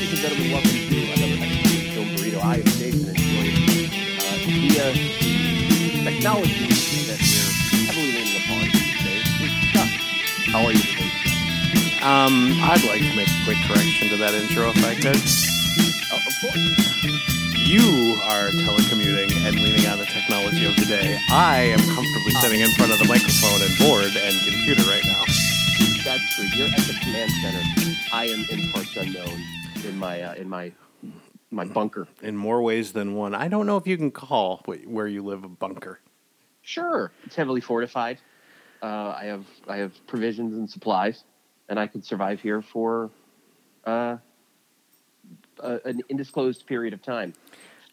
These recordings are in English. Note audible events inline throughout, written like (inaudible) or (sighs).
Ladies and gentlemen, welcome to another episode of Film Burrito. I am Jason, and joined uh, via the technology that we're heavily leaning upon these days is Chuck. How are you today? Chuck? Um, I'd like to make a quick correction to that intro if I could. Oh, of course. You are telecommuting and leaning on the technology of the day. I am comfortably sitting in front of the microphone and board and computer right now. That's true. You're at the command center. I am in parts unknown in my uh, in my my bunker. In more ways than one. I don't know if you can call where you live a bunker. Sure, it's heavily fortified. Uh, I have I have provisions and supplies, and I can survive here for uh, a, an undisclosed period of time.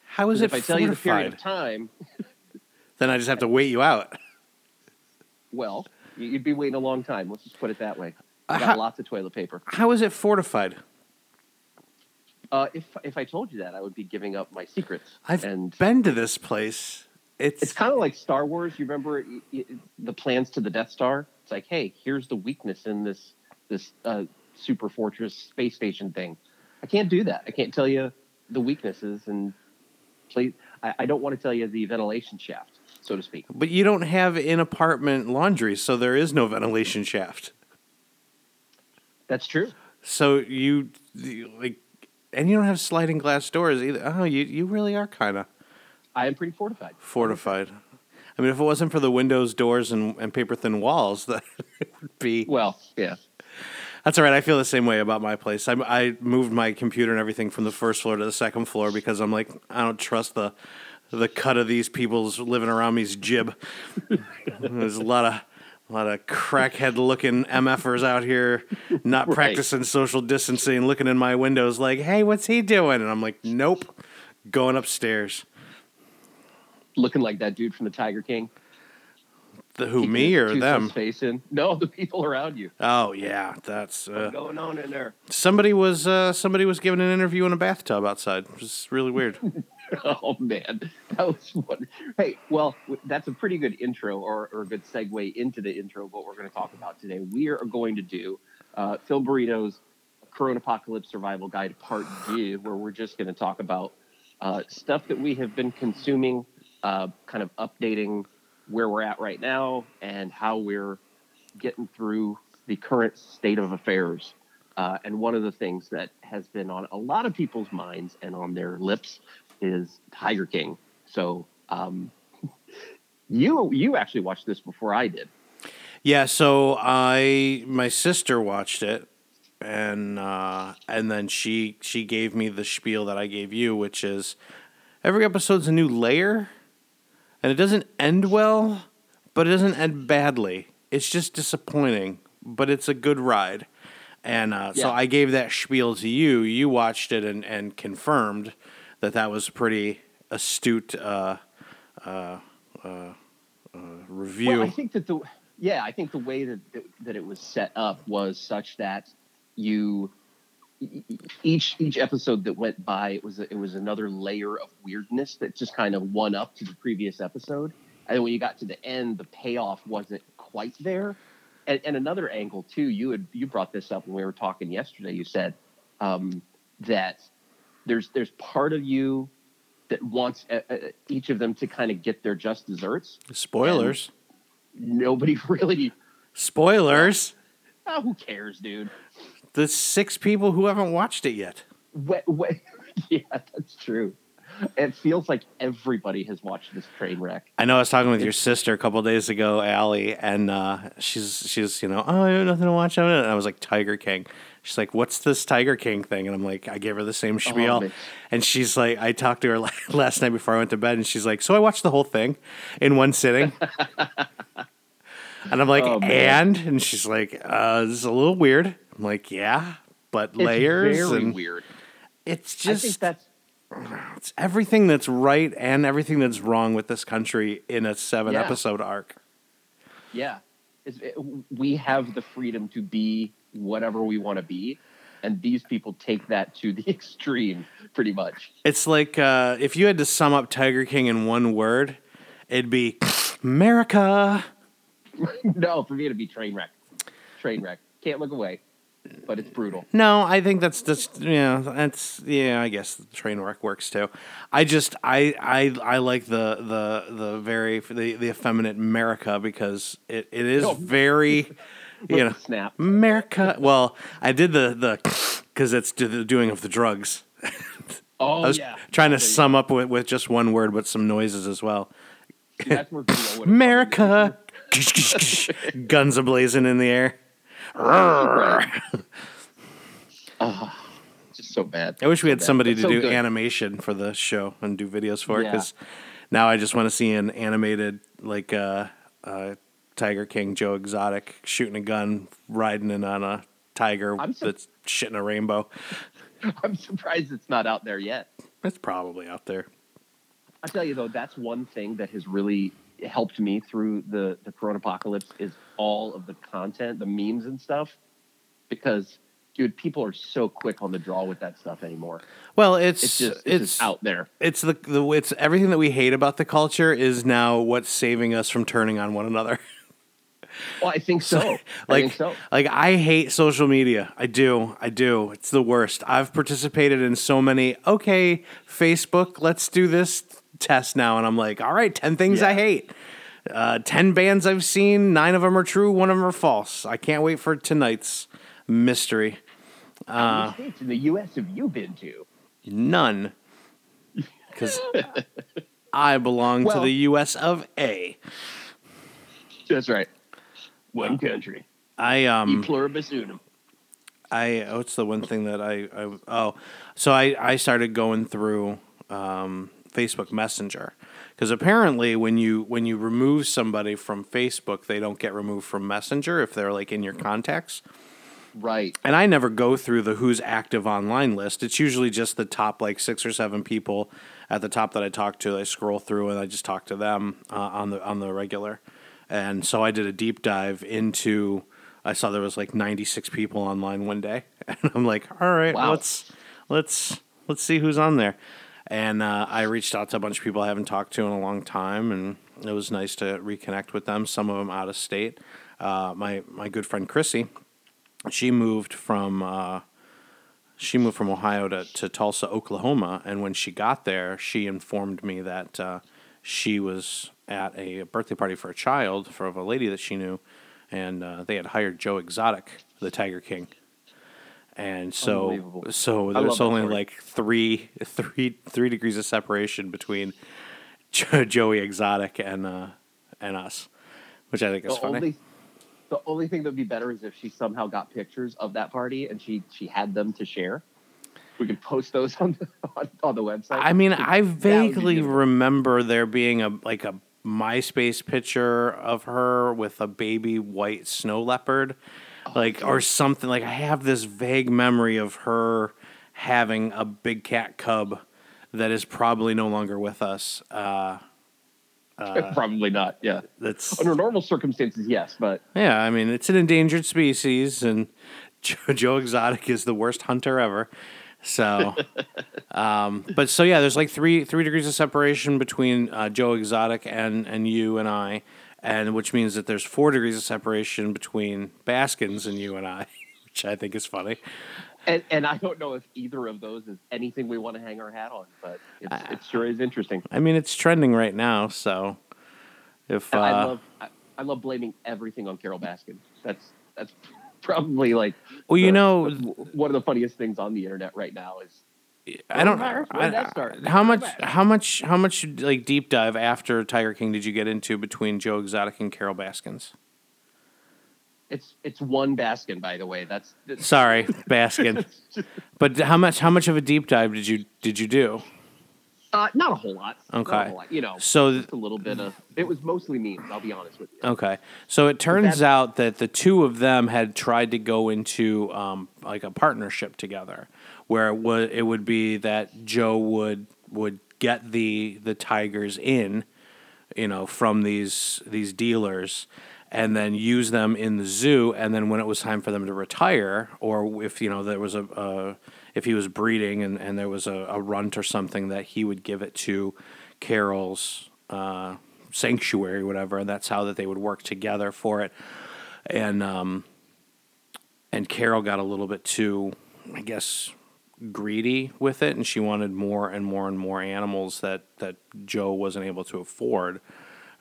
How is it if I tell you the period of time, (laughs) Then I just have to wait you out. (laughs) well, you- you'd be waiting a long time. Let's just put it that way. I Uh, got how- lots of toilet paper. How is it fortified? Uh, if if I told you that, I would be giving up my secrets. I've and been to this place. It's, it's kind of like Star Wars. You remember the plans to the Death Star? It's like, hey, here's the weakness in this this uh, super fortress space station thing. I can't do that. I can't tell you the weaknesses and play. I, I don't want to tell you the ventilation shaft, so to speak. but you don't have in apartment laundry, so there is no ventilation shaft. That's true. So you- like, and you don't have sliding glass doors either. Oh, you you really are kind of I am pretty fortified. fortified. I mean, if it wasn't for the windows, doors, and, and paper thin walls, (laughs) that would be. Well, yeah. That's all right. I feel the same way about my place. I, I moved my computer and everything from the first floor to the second floor because I'm like, I don't trust the the cut of these people's living around me's jib. (laughs) There's a lot of a lot of crackhead looking MFers out here not Right. practicing social distancing, looking in my windows like, hey, what's he doing? And I'm like, nope, going upstairs. Looking like that dude from the Tiger King. The who me or them? Face in. No, (laughs) the people around you. Oh yeah, that's uh, What's going on in there? somebody was uh, somebody was giving an interview in a bathtub outside. It was really weird. (laughs) (laughs) Oh man, that was one. Hey, well, that's a pretty good intro or, or a good segue into the intro of what we're going to talk about today. We are going to do uh, Film Burrito's Corona Apocalypse Survival Guide Part Two, where we're just going to talk about uh, stuff that we have been consuming, uh, kind of updating where we're at right now and how we're getting through the current state of affairs. Uh, and one of the things that has been on a lot of people's minds and on their lips is Tiger King. So um, (laughs) you you actually watched this before I did. Yeah, so I my sister watched it and uh and then she she gave me the spiel that I gave you, which is every episode's a new layer and it doesn't end well, but it doesn't end badly. It's just disappointing, but it's a good ride. And uh, so I gave that spiel to you. You watched it and, and confirmed that that was pretty astute uh, uh, uh, uh, review. Well, I think that the yeah, I think the way that that, it was set up was such that you each each episode that went by it was it was another layer of weirdness that just kind of one up to the previous episode. And when you got to the end the payoff wasn't quite there. And, and another angle too you had you brought this up when we were talking yesterday. You said um, that there's there's part of you that wants uh, uh, each of them to kind of get their just desserts Spoilers. nobody (laughs) really Spoilers. oh, who cares dude The six people who haven't watched it yet. Wh- wh- (laughs) yeah that's true it feels like everybody has watched this train wreck I know I was talking with your sister a couple days ago, Allie, and uh, she's she's you know oh I have nothing to watch on it, and I was like Tiger King. She's like, "What's this Tiger King thing?" And I'm like, I gave her the same spiel, man. and she's like, I talked to her (laughs) last night before I went to bed, and she's like, "So I watched the whole thing in one sitting." (laughs) And I'm like, Oh, and and she's like, uh, this is a little weird. I'm like, yeah, but it's layers and weird it's i just think that's (sighs) it's everything that's right and everything that's wrong with this country in a seven Yeah. episode arc. yeah it, we have the freedom to be whatever we want to be and these people take that to the (laughs) extreme pretty much It's like uh, if you had to sum up Tiger King in one word, it'd be America. (laughs) no for me it'd be train wreck train wreck can't look away but it's brutal. No, I think that's just yeah, that's yeah. I guess the train wreck works too. I just I I I like the the the very the the effeminate America because it, it is Oh. very (laughs) you know Snap. America. Well, I did the the because it's the doing of the drugs. Oh (laughs) I was yeah. trying to sum up with, with just one word, but some noises as well. go. That's where Vito America, guns ablazing in the air. Oh, (laughs) just so bad. I wish we had So somebody to so do good. animation for the show and do videos for it Yeah. because now I just want to see an animated like uh, uh, Tiger King Joe Exotic shooting a gun, riding in on a tiger I'm that's shitting a rainbow. (laughs) I'm surprised it's not out there yet. It's probably out there. I tell you though, that's one thing that has really helped me through the the corona apocalypse is all of the content, the memes and stuff. Because, dude, people are so quick on the draw with that stuff anymore. Well, it's It's just it's, it's out there. it's the the it's everything that we hate about the culture is now what's saving us from turning on one another. (laughs) Well, I think (laughs) so. I (laughs) like think so. like I hate social media. I do. I do. It's the worst. I've participated in so many okay, Facebook, let's do this test now and I'm like, "All right, 10 things I hate." Uh, 10 bands I've seen, 9 of them are true, 1 of them are false. I can't wait for tonight's mystery. How many states in the U.S. have you been to? None. Cuz (laughs) I belong to the US of A. That's right. One country. I um E pluribus unum. I what's the one thing that I, I oh so I I started going through um, Facebook Messenger because apparently when you when you remove somebody from Facebook they don't get removed from Messenger if they're like in your contacts Right. and I never go through the who's active online list it's usually just the top like six or seven people at the top that I talk to I scroll through and I just talk to them uh, on the on the regular and so I did a deep dive into I saw there was like 96 people online one day. (laughs) And I'm like all right Wow. let's let's let's see who's on there. And uh, I reached out to a bunch of people I haven't talked to in a long time and it was nice to reconnect with them some of them out of state. Uh, my my good friend Chrissy she moved from uh, she moved from Ohio to, to Tulsa, Oklahoma, and when she got there, she informed me that uh, she was at a birthday party for a child for of a lady that she knew, and uh, they had hired Joe Exotic, the Tiger King, and so so love that only like three three three degrees of separation between (laughs) jo- Joey Exotic and uh, and us, which I think is The funny. only, the only thing that would be better is if she somehow got pictures of that party and she she had them to share. We could post those (laughs) on the, on, on the website. I mean, I That would be vaguely remember there being a like a MySpace picture of her with a baby white snow leopard, like or something. Like I have this vague memory of her having a big cat cub that is probably no longer with us. Uh, (laughs) Probably not. Yeah. that's Under normal circumstances, yes, but yeah. I mean, it's an endangered species, and (laughs) Joe, Joe Exotic is the worst hunter ever. So, um, but so yeah, there's like three three degrees of separation between uh, Joe Exotic and and you and I, and which means that there's four degrees of separation between Baskins and you and I, (laughs) which I think is funny. and, and I don't know if either of those is anything we want to hang our hat on, but it's, it sure is interesting. I mean, it's trending right now, so if uh, I love I, I love blaming everything on Carole Baskin. That's that's probably like well, you the- know, one of the funniest things on the internet right now is I don't. Coronavirus? Where did that start? how much? How much? How much? Like deep dive after Tiger King did you get into between Joe Exotic and Carole Baskins? it's it's one Baskin by the way. That's, that's Sorry, Baskin. (laughs) but how much? How much of a deep dive did you did you do? Uh, not a whole lot. Okay. whole lot, you know, So just a little bit of it was mostly memes. I'll be honest with you. Okay, so it turns that's- out that the two of them had tried to go into um, like a partnership together, where it would it would be that Joe would would get the the tigers in, you know, from these these dealers, and then use them in the zoo, and then when it was time for them to retire, or if you know there was a, a if he was breeding and, and there was a, a runt or something, that he would give it to Carole's uh, sanctuary, whatever, and that's how that they would work together for it. And um, and Carole got a little bit too, I guess, greedy with it, and she wanted more and more and more animals that that Joe wasn't able to afford,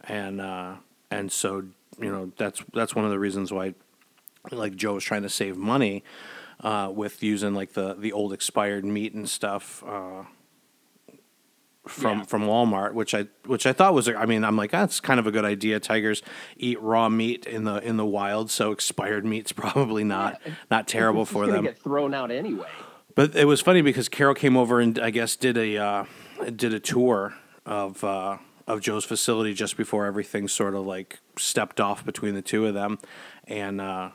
and uh, and so you know that's that's one of the reasons why, like Joe was trying to save money, uh, with using like the the old expired meat and stuff. Uh, from Yeah. from Walmart, which I which I thought was I mean I'm like that's kind of a good idea. Tigers eat raw meat in the in the wild, so expired meat's (laughs) probably not (laughs) not terrible It's for them. Get thrown out anyway. But it was funny because Carole came over and I guess did a uh, did a tour of uh, of Joe's facility just before everything sort of like stepped off between the two of them, and uh,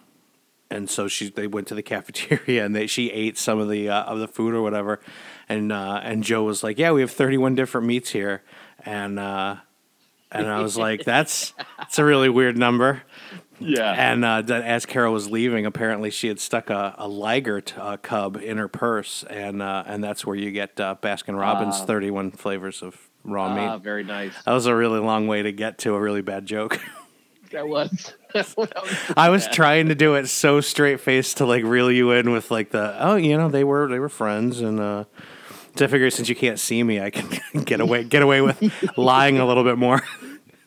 and so she they went to the (laughs) cafeteria and they she ate some of the uh, of the food or whatever, and uh, and Joe was like, yeah, we have thirty one different meats here, and uh, and I was (laughs) like, that's that's a really weird number. Yeah. And uh, as Carole was leaving, apparently she had stuck a, a Liger t- uh, cub in her purse, and uh, and that's where you get uh, Baskin Robbins Ah. 31 flavors of raw Ah, meat. very nice. That was a really long way to get to a really bad joke. (laughs) That was. I was (laughs) trying to do it so straight faced to like reel you in with like the oh you know they were they were friends and uh, so I figure since you can't see me I can (laughs) get away get away with (laughs) lying a little bit more.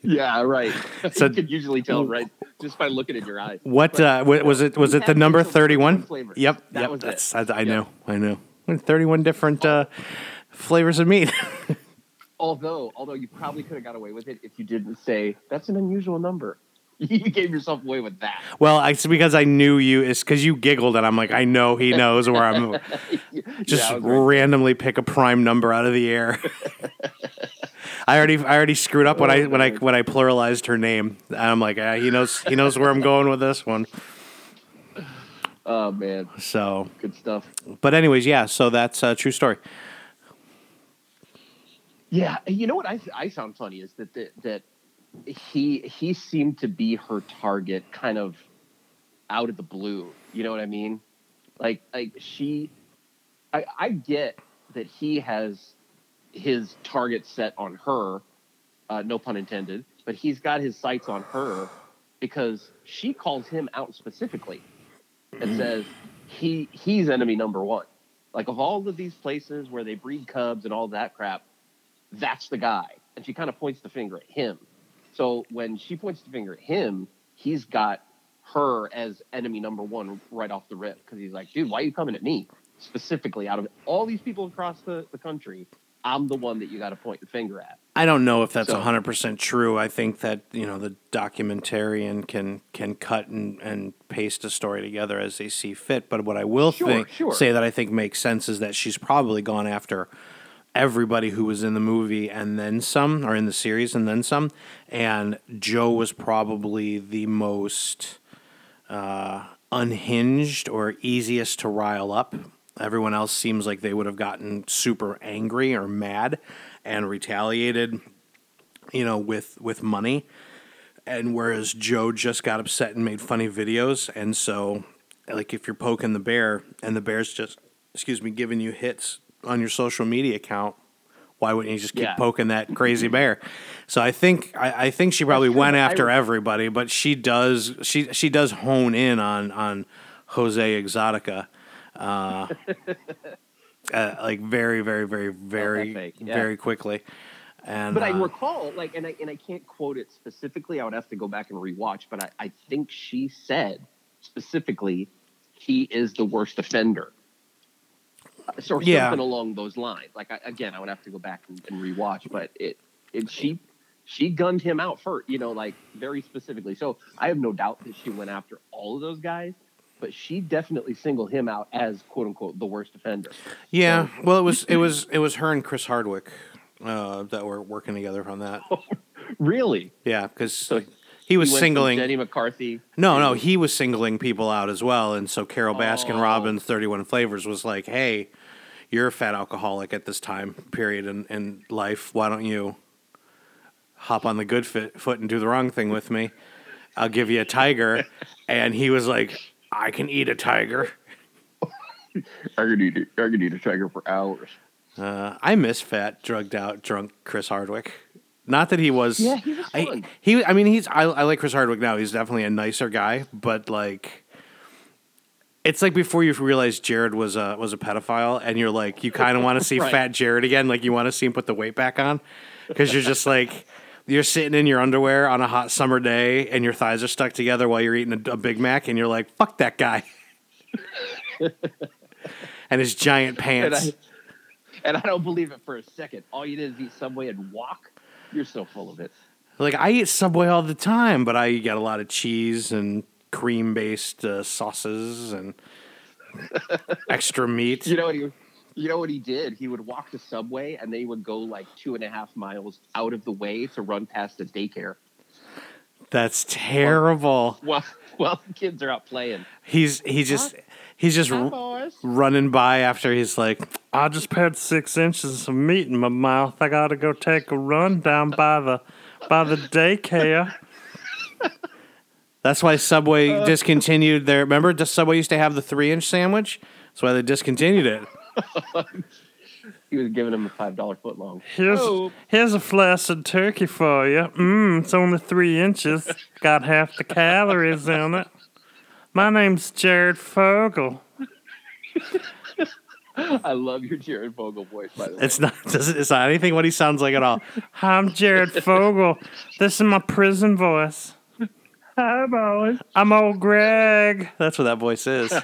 Yeah, right. So- you could usually tell right just by looking at your eyes. What uh, was it? Was it the number 31? 31. Yep, That yep. was it. I, I Yep. know, I know. 31 different uh, flavors of meat. Although, although you probably could have got away with it if you didn't say that's an unusual number. (laughs) You gave yourself away with that. well, I, it's because I knew you. It's because you giggled, and I'm like, I know he knows where I'm. (laughs) Just Yeah, right. randomly pick a prime number out of the air. (laughs) I already, I already screwed up when I when I when I pluralized her name. I'm like, ah, he knows, he knows where I'm going with this one. Oh man, So, good stuff. but anyways, yeah. So that's a true story. Yeah, you know what I I found funny is that that, that he he seemed to be her target kind of out of the blue. You know what I mean? Like like she I I get that he has his target set on her, uh, no pun intended, but he's got his sights on her because she calls him out specifically and says he he's enemy number one. Like of all of these places where they breed cubs and all that crap, that's the guy. And she kind of points the finger at him. So when she points the finger at him, he's got her as enemy number one right off the rip because he's like, dude, why are you coming at me? Specifically, out of all these people across the, the country, I'm the one that you got to point the finger at. I don't know if that's So- hundred percent true. I think that you know the documentarian can can cut and, and paste a story together as they see fit. But what I will Sure, think sure. say that I think makes sense is that she's probably gone after everybody who was in the movie and then some, or in the series and then some. And Joe was probably the most uh, unhinged or easiest to rile up. Everyone else seems like they would have gotten super angry or mad and retaliated, you know, with with money. And whereas Joe just got upset and made funny videos, and so like if you're poking the bear and the bear's just excuse me giving you hits on your social media account, why wouldn't you just keep Yeah. poking that crazy bear? (laughs) So I think I, I think she probably true. went after would- everybody, but she does she she does hone in on on Jose Exotica. Uh, (laughs) uh, like very, very, very, very, yeah. very quickly, and But I uh, recall, like, and I and I can't quote it specifically. I would have to go back and rewatch. But I, I think she said specifically, he is the worst offender, or Yeah. something along those lines. Like, I, again, I would have to go back and, and rewatch. But it, it, she, she gunned him out first. You know, like very specifically. So I have no doubt that she went after all of those guys. But she definitely singled him out as "quote unquote" the worst offender. yeah. Well, it was it was it was her and Chris Hardwick uh, that were working together on that. (laughs) Really? Yeah, because So he was from singling. Jenny McCarthy. No, no, he was singling people out as well, and so Carole Baskin Oh. Robbins, Thirty One Flavors, was like, "Hey, you're a fat alcoholic at this time period in, in life. Why don't you hop on the good fit, foot and do the wrong thing with me? I'll give you a tiger." (laughs) and he was like, "I can eat a tiger." (laughs) I could eat it. I could eat a tiger for hours. Uh, I miss fat, drugged out, drunk Chris Hardwick. Not that he was. Yeah, he was I, fun. he. I mean, he's. I, I like Chris Hardwick now. He's definitely a nicer guy, but like, It's like before you realize Jared was a was a pedophile, and you're like, you kind of want to see (laughs) Right. Fat Jared again, like you want to see him put the weight back on, because you're just like, you're sitting in your underwear on a hot summer day, and your thighs are stuck together while you're eating a, a Big Mac, and you're like, fuck that guy, (laughs) and his giant And pants. I, and I don't believe it for a second. All you did is eat Subway and walk. You're so full of it. Like I eat Subway all the time, but I get a lot of cheese and cream based uh, sauces and (laughs) extra meat. You know what he? You know what he did? He would walk to Subway, and they would go like two and a half miles out of the way to run past a daycare. That's terrible. While while the kids are out playing. He's he just he's just r- running by after he's like, I just had six inches of meat in my mouth. I got to go take a run down by the by the daycare. That's why Subway discontinued their. Remember, the Subway used to have the three inch sandwich. That's why they discontinued it. (laughs) He was giving him a five dollar foot long. Here's Oh. here's a flaccid turkey for you. Mmm, it's only three inches. Got half the calories in it. My name's Jared Fogle. I love your Jared Fogle voice, by the way. It's not. doesn't- It's not anything what he sounds like at all. Hi, I'm Jared Fogle. This is my prison voice. Hi, boys. I'm old Greg. That's what that voice is. (laughs)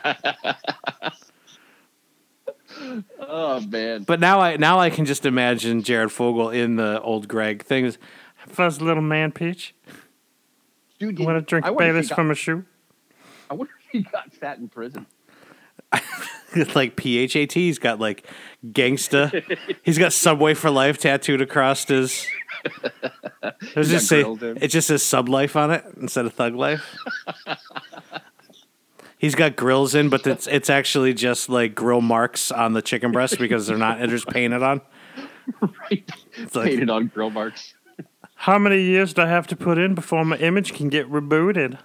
Oh man. But now I now I can just imagine Jared Fogle in the old Greg things. Fuzz little man peach. Dude, you Want to drink I wonder if Baileys from a shoe? I wonder if he got fat in prison. It's (laughs) like PHAT. He's got like gangsta. He's got Subway for life tattooed across his. (laughs) Does it got say it just says sub life on it instead of thug life? (laughs) He's got grills in, but it's it's actually just like grill marks on the chicken breast because they're not they're just painted on. Right. like- Painted on grill marks. How many years do I have to put in before my image can get rebooted?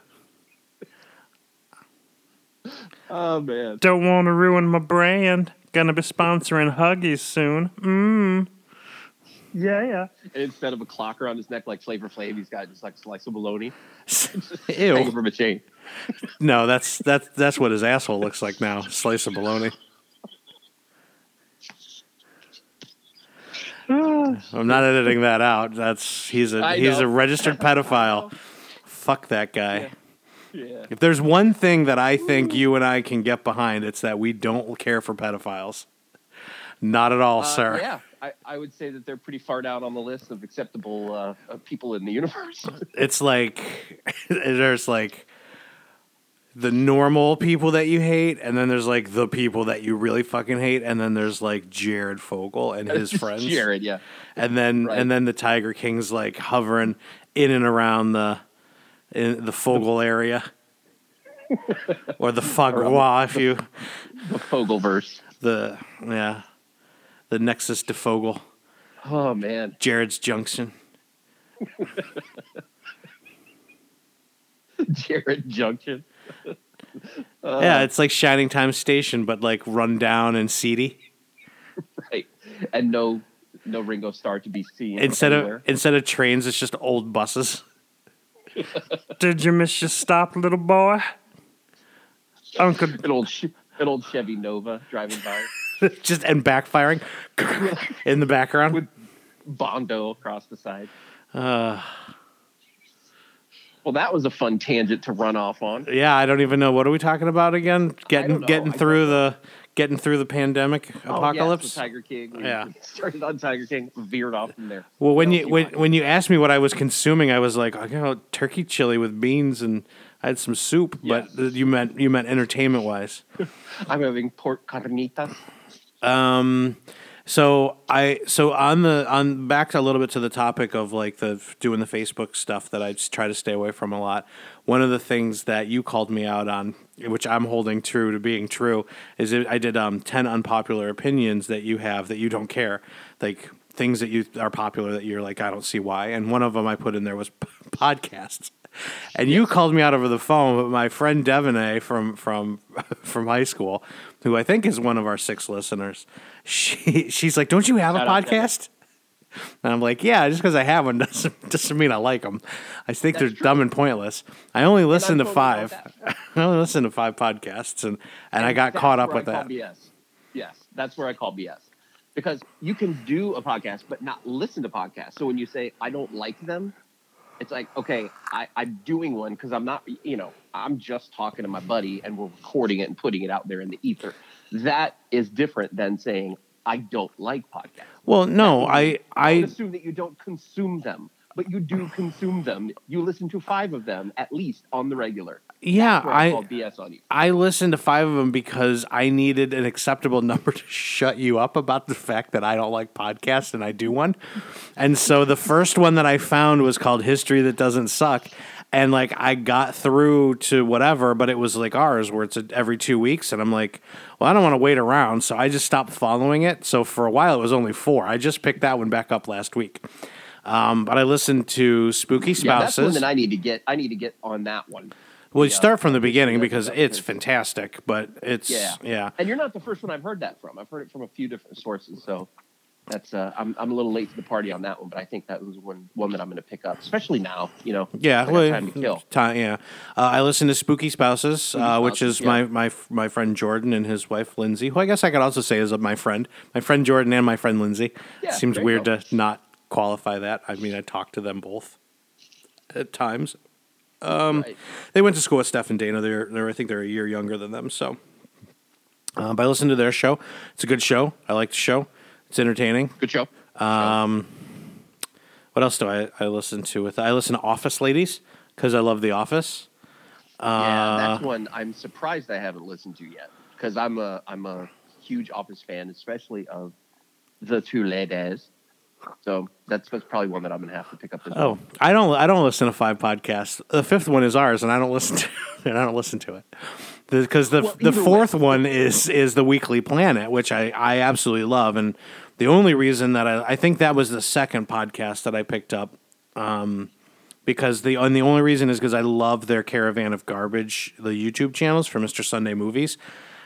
Oh man. Don't want to ruin my brand. Gonna be sponsoring Huggies soon. Mmm. Yeah. Yeah. And instead of a clock around his neck like Flavor Flav, he's got just like a slice of bologna (laughs) (laughs) Ew. from a chain. (laughs) No, that's that's that's what his asshole looks like now. Slice of bologna. (sighs) I'm not editing that out. That's he's a I he's a registered pedophile. Fuck that guy. Yeah. If there's one thing that I think you and I can get behind, it's that we don't care for pedophiles. Not at all, Uh, sir. yeah, I, I would say that they're pretty far down on the list of acceptable uh, uh, people in the universe. (laughs) It's like (laughs) there's like the normal people that you hate, and then there's like the people that you really fucking hate, and then there's like Jared Fogle and his (laughs) friends. Jared, yeah. and then Right. and then the Tiger King's like hovering in and around the in the Fogle area. or the Fogwa, if you The Fogelverse. the yeah, the Nexus to Fogle, Oh man. Jared's Junction. (laughs) Jared Junction. Uh, (laughs) yeah, it's like Shining Time Station, but like run down and seedy. right. And no no Ringo Starr to be seen. Instead anywhere. of instead of trains, it's just old buses. Did you miss your stop, little boy? Uncle an old sh- an old Chevy Nova driving by (laughs) just and backfiring (laughs) in the background. with Bondo across the side. Uh, Well, that was a fun tangent to run off on. yeah, I don't even know what are we talking about again. Getting getting I through the getting through the pandemic Oh, apocalypse. yes, the Tiger King. We Yeah. (laughs) started on Tiger King, veered off from there. Well, when you when, when you asked me what I was consuming, I was like, I got turkey chili with beans and I had some soup. Yes. But you meant you meant entertainment wise. (laughs) I'm having pork carnitas. Um, so I so on the on back a little bit to the topic of like the doing the Facebook stuff that I just try to stay away from a lot. One of the things that you called me out on, which I'm holding true to being true, is it, I did um ten unpopular opinions that you have that you don't care, like things that you are popular that you're like I don't see why. And one of them I put in there was (laughs) podcasts. And you called me out over the phone, but my friend Devonay from from (laughs) from high school, who I think is one of our six listeners, she she's like, "Don't you have a podcast?" And I'm like, yeah, just because I have one (laughs) doesn't doesn't mean I like them. I think they're That's dumb and pointless. I only listen to totally five. (laughs) I only listen to five podcasts, and and, I got caught up with that. BS. Yes, that's where I call BS because you can do a podcast but not listen to podcasts. So when you say I don't like them, it's like okay, I, I'm doing one because I'm not, you know, I'm just talking to my buddy and we're recording it and putting it out there in the ether. That is different than saying I don't like podcasts. Well, no, I I I assume that you don't consume them, but you do consume them. You listen to five of them at least on the regular. yeah I, BS on you. I listened to five of them because I needed an acceptable (laughs) number to shut you up about the fact that I don't like podcasts and I do one. And so the first one that I found was called History That Doesn't Suck. And like I got through to whatever, but it was like ours where it's every two weeks. And I'm like, well, I don't want to wait around. So I just stopped following it. So for a while, it was only four. I just picked that one back up last week. Um, but I listened to Spooky Yeah, that's one that I need to get. I need to get on that one. well, you Yeah, start from the beginning because it's fantastic, but it's, Yeah. yeah. And you're not the first one I've heard that from. I've heard it from a few different sources. So that's uh, I'm I'm a little late to the party on that one, but I think that was one one that I'm going to pick up, especially now. You know, Yeah, well, time to kill. Time, yeah. Uh, I listen to Spooky Spouses, uh, which Spouses, is my, my my friend Jordan and his wife Lindsay, who I guess I could also say is my friend, my friend Jordan and my friend Lindsay. Yeah, Seems weird to not qualify that. I mean, I talk to them both at times. Um, Right. They went to school with Steph and Dana. They're, they're I think they're a year younger than them. So, uh, but I listen to their show. It's a good show. I like the show. It's entertaining. Good show. Um, What else do I, I listen to? With I listen to Office Ladies because I love The Office. yeah, Uh, that's one I'm surprised I haven't listened to yet because I'm a I'm a huge Office fan, especially of the two ladies. So that's, that's probably one that I'm going to have to pick up. As Oh, well. I don't. I don't listen to five podcasts. The fifth one is ours, and I don't listen to. (laughs) And I don't listen to it because the Well, the fourth way. one is is the Weekly Planet, which I I absolutely love, and the only reason that I I think that was the second podcast that I picked up. Um, because the and the only reason is because I love their Caravan of Garbage, the YouTube channels for Mr. Sunday Movies,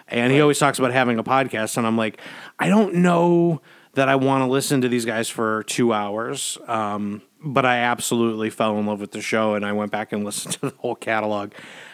and he always talks about having a podcast, and I'm like, I don't know that I want to listen to these guys for two hours, um, but I absolutely fell in love with the show, and I went back and (laughs) listened to the whole catalog,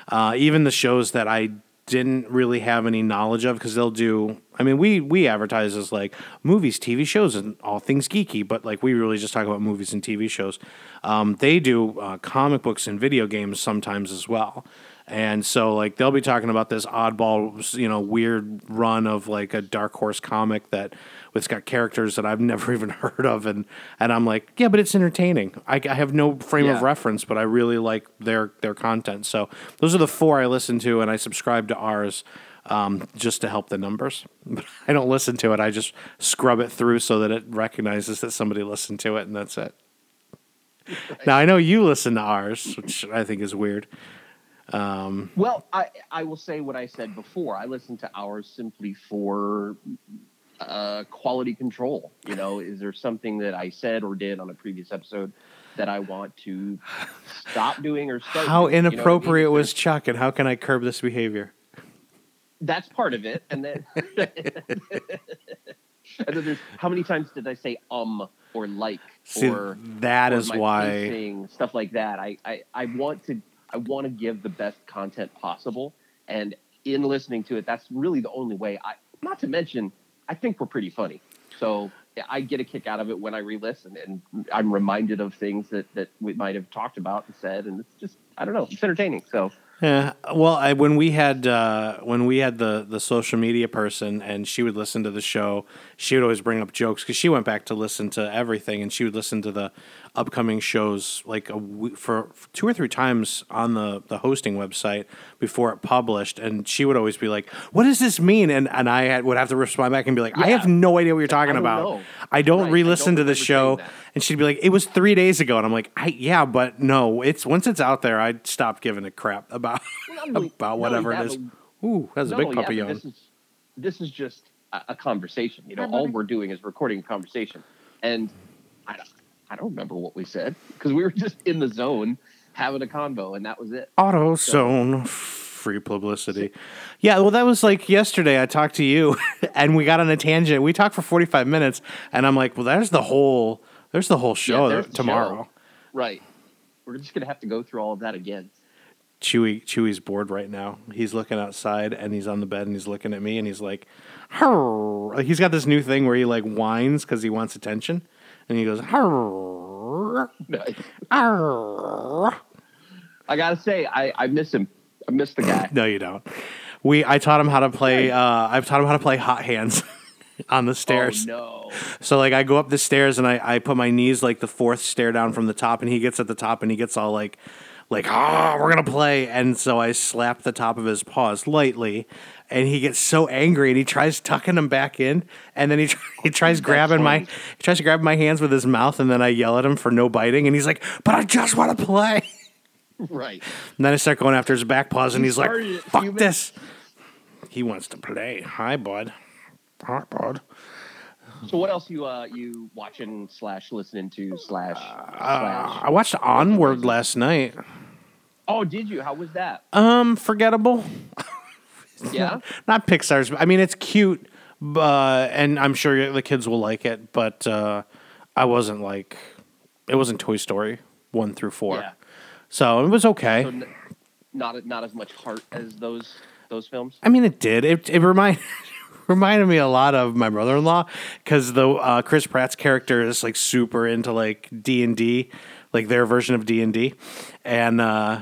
uh, even the shows that I didn't really have any knowledge of because they'll do i mean we we advertise as like movies tv shows and all things geeky but like we really just talk about movies and tv shows. Um, they do uh, comic books and video games sometimes as well and so like they'll be talking about this oddball you know weird run of like a dark horse comic that it's got characters that i've (laughs) never even heard of and and i'm like yeah but it's entertaining i, I have no frame of reference but i really like their their content so those are the four i listen to and i subscribe to ours um, just to help the numbers. But (laughs) I don't listen to it. I just scrub it through so that it recognizes that somebody listened to it, and that's it. (laughs) Now I know you listen to ours, which I think is weird. Well, I I will say what I said before. I listen to ours simply for uh, quality control. You know, is there something that I said or did on a previous episode that I want to stop doing or start? How doing? You know I mean? inappropriate was Chuck, and how can I curb this behavior? that's part of it, and then (laughs) and then there's how many times did I say um or like See, or that or is my why. pacing, stuff like that. I, I I want to I want to give the best content possible, and in listening to it, that's really the only way. I not to mention, I think we're pretty funny, so I get a kick out of it when I re-listen, and I'm reminded of things that that we might have talked about and said, and it's just I don't know, it's entertaining. So Yeah. Well, I, when we had uh, when we had the the social media person, and she would listen to the show, she would always bring up jokes because she went back to listen to everything, and she would listen to the upcoming shows like a w- for, for two or three times on the the hosting website before it published, and she would always be like, "What does this mean?" And and I had, would have to respond back and be like, "I have no idea what you're talking I about. know. I don't Right, re-listen don't to the show." And she'd be like, "It was three days ago," and I'm like, I, "Yeah, but no, it's once it's out there, I stop giving a crap about Well, (laughs) about whatever it is." it that, is." but Ooh, that's a big puppy but yawn. This is this is just a, a conversation. You know, all we're doing is recording a conversation, and I don't, I don't remember what we said because we were (laughs) just in the zone having a convo, and that was it. Auto zone, free publicity. Yeah, well, that was like yesterday. I talked to you, (laughs) and we got on a tangent. We talked for 45 minutes, and I'm like, "Well, there's the whole." There's the whole show the tomorrow. show. Right. We're just gonna have to go through all of that again. Chewy Chewy's bored right now. He's looking outside and he's on the bed and he's looking at me and he's like, "Hurr." Like, he's got this new thing where he like whines because he wants attention, and he goes, "Hurr, Nice. I gotta say, I, I miss him. I miss the guy. (laughs) No, you don't. We I taught him how to play. Uh, I've taught him how to play hot hands (laughs) on the stairs. Oh no. So like I go up the stairs and I, I put my knees like the fourth stair down from the top and he gets at the top and he gets all like like ah we're gonna play. And so I slap the top of his paws lightly and he gets so angry and he tries tucking them back in and then he tr- he (laughs) tries grabbing my he tries to grab my hands with his mouth and then I yell at him for no biting and he's like but I just want to play. Right. and then I start going after his back paws and he's like fuck human." this. He wants to play. Hi bud. Hi bud So what else you uh you watching slash listening to slash Uh, slash? I watched Onward last night. Oh, did you? How was that? Um, forgettable. (laughs) Yeah. (laughs) Not Pixar's. I mean, it's cute, uh, and I'm sure the kids will like it. But uh, I wasn't like, it wasn't Toy Story one through four, Yeah. so it was okay. So n- not not as much heart as those those films. I mean, it did. It it remind, (laughs) (laughs) reminded me a lot of my brother in law because the uh, Chris Pratt's character is like super into like D and D, like their version of D and D, and uh,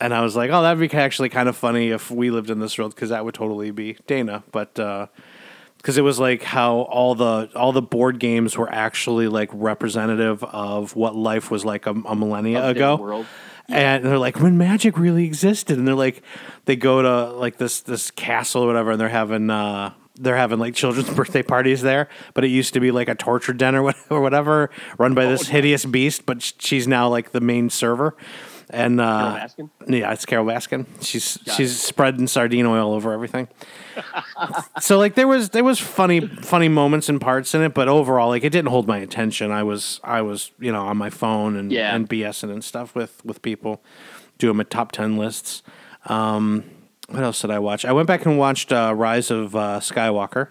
and I was like, oh, that'd be actually kind of funny if we lived in this world because that would totally be Dana, but. because it was like how all the all the board games were actually like representative of what life was like a, a millennia ago world. and they're like when magic really existed and they're like they go to like this this castle or whatever and they're having uh they're having like children's (laughs) birthday parties there but it used to be like a torture den or what- (laughs) or whatever run by this hideous beast but she's now like the main server. And uh Carole Baskin? yeah it's carole baskin. She's Got she's spreading sardine oil over everything. (laughs) So like there was there was funny funny moments and parts in it but overall like it didn't hold my attention. I was i was you know on my phone and Yeah. and bsing and stuff with with people doing my top 10 lists. Um what else did i watch i went back and watched uh, rise of uh, skywalker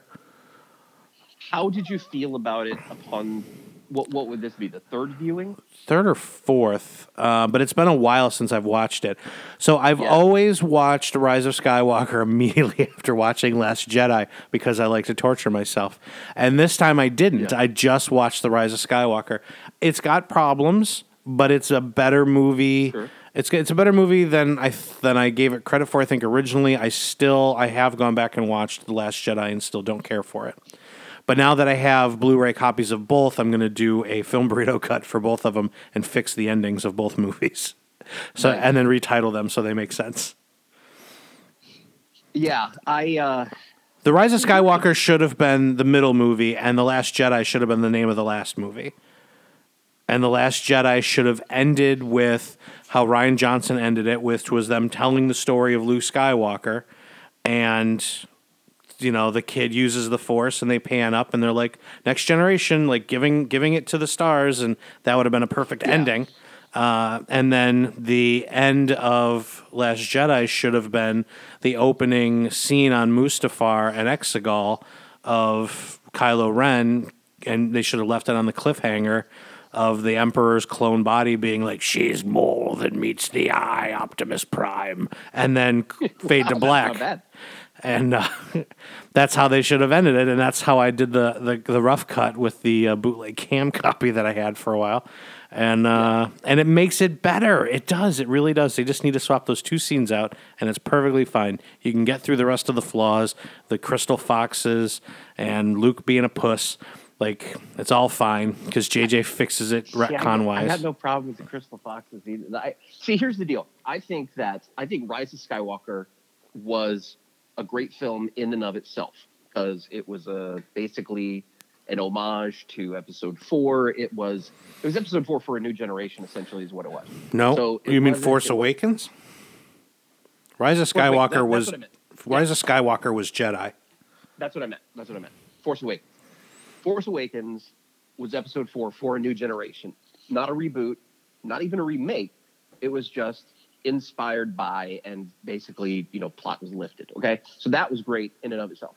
How did you feel about it upon what what would this be? The third viewing? third or fourth, uh, but it's been a while since I've watched it. So I've Yeah. always watched Rise of Skywalker (laughs) immediately (laughs) after watching Last Jedi because I like to torture myself. And this time I didn't. Yeah. I just watched The Rise of Skywalker. It's got problems, but it's a better movie. Sure. It's it's a better movie than I than I gave it credit for. I think originally I still I have gone back and watched The Last Jedi and still don't care for it. But now that I have Blu-ray copies of both, I'm going to do a film (laughs) burrito cut for both of them and fix the endings of both movies. (laughs) So Nice. and then retitle them so they make sense. Yeah, I uh The Rise of Skywalker should have been the middle movie, and The Last Jedi should have been the name of the last movie. And The Last Jedi should have ended with how Rian Johnson ended it, which was them telling the story of Luke Skywalker, and you know the kid uses the Force, and they pan up, and they're like next generation, like giving giving it to the stars, and that would have been a perfect ending. Uh, and then the end of Last Jedi should have been the opening scene on Mustafar and Exegol of Kylo Ren, and they should have left it on the cliffhanger of the Emperor's clone body being like, "She's more than meets the eye, Optimus Prime," and then (laughs) fade to Wow, that's black and uh, (laughs) that's how they should have ended it. And that's how I did the the, the rough cut with the uh, bootleg cam (laughs) copy that I had for a while, and uh, and it makes it better. It does. It really does. They just need to swap those two scenes out, and it's perfectly fine. You can get through the rest of the flaws, the crystal foxes, and Luke being a puss. Like it's all fine because JJ fixes it Yeah, I- retcon I wise. have no problem with the Crystal Foxes either. I, see, here's the deal. I think that I think Rise of Skywalker was a great film in and of itself because it was a basically an homage to Episode Four. It was it was Episode Four for a new generation. Essentially, is what it was. no, So you mean Force Awakens? Rise of Wait, wait, Skywalker that- was I. Rise of Skywalker was Jedi. That's what I meant. That's what I meant. Force Awakens. Force Awakens was episode four for a new generation. Not a reboot, not even a remake. It was just inspired by and basically, you know, plot was lifted. Okay. So that was great in and of itself.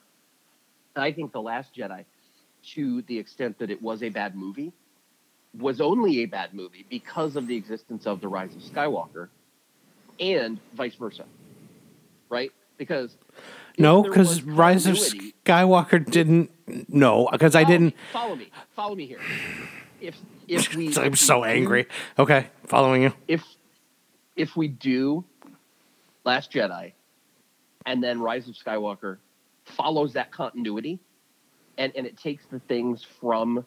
I think The Last Jedi, to the extent that it was a bad movie, was only a bad movie because of the existence of the Rise of Skywalker, and vice versa, right? Because No, because Rise of Skywalker didn't. No, because I didn't. me, follow me. Follow me here. If if (laughs) we, I'm if we so do- angry. Okay, following you. If if we do Last Jedi, and then Rise of Skywalker follows that continuity, and and it takes the things from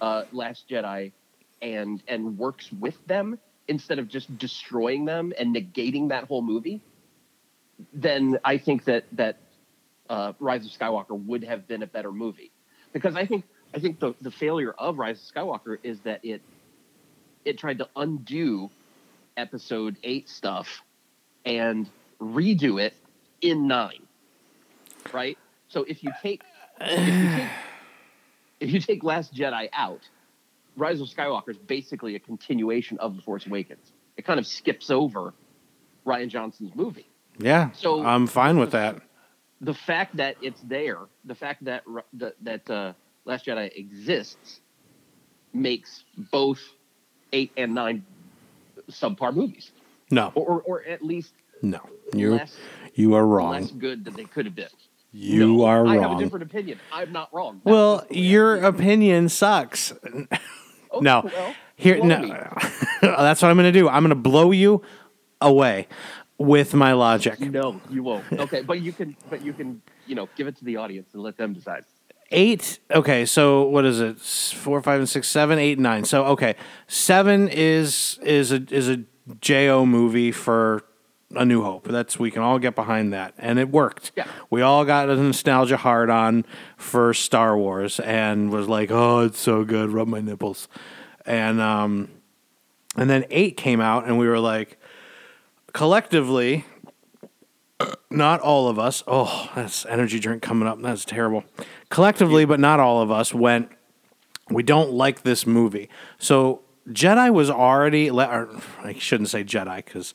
uh, Last Jedi and and works with them instead of just destroying them and negating that whole movie, then I think that that uh, Rise of Skywalker would have been a better movie because I think I think the the failure of Rise of Skywalker is that it it tried to undo Episode Eight stuff and redo it in nine, right? So if you take if you take if you take Last Jedi out, Rise of Skywalker is basically a continuation of The Force Awakens. It kind of skips over Rian Johnson's movie. Yeah, So- I'm fine with that. The fact that it's there, the fact that that, that uh, Last Jedi exists, makes both eight and nine subpar movies, No, or or, at least no, you less you are wrong. less wrong. good than they could have been. You No, are I have a different opinion. I'm not wrong. Well, just the way I your opinion sucks. (laughs) Oh, no, well, here no. (laughs) That's what I'm going to do. I'm going to blow you away with my logic. No, you won't. Okay, but you can. But you can. You know, give it to the audience and let them decide. eight okay so what is it four five and six seven eight nine so okay seven is is a is a jo movie for a new hope that's we can all get behind that and it worked Yeah. we all got a nostalgia hard on for star wars and was like oh it's so good rub my nipples and um and then eight came out and we were like collectively not all of us. Oh, that's energy drink coming up. That's terrible. Collectively, but not all of us went. We don't like this movie. So Jedi was already. I shouldn't say Jedi because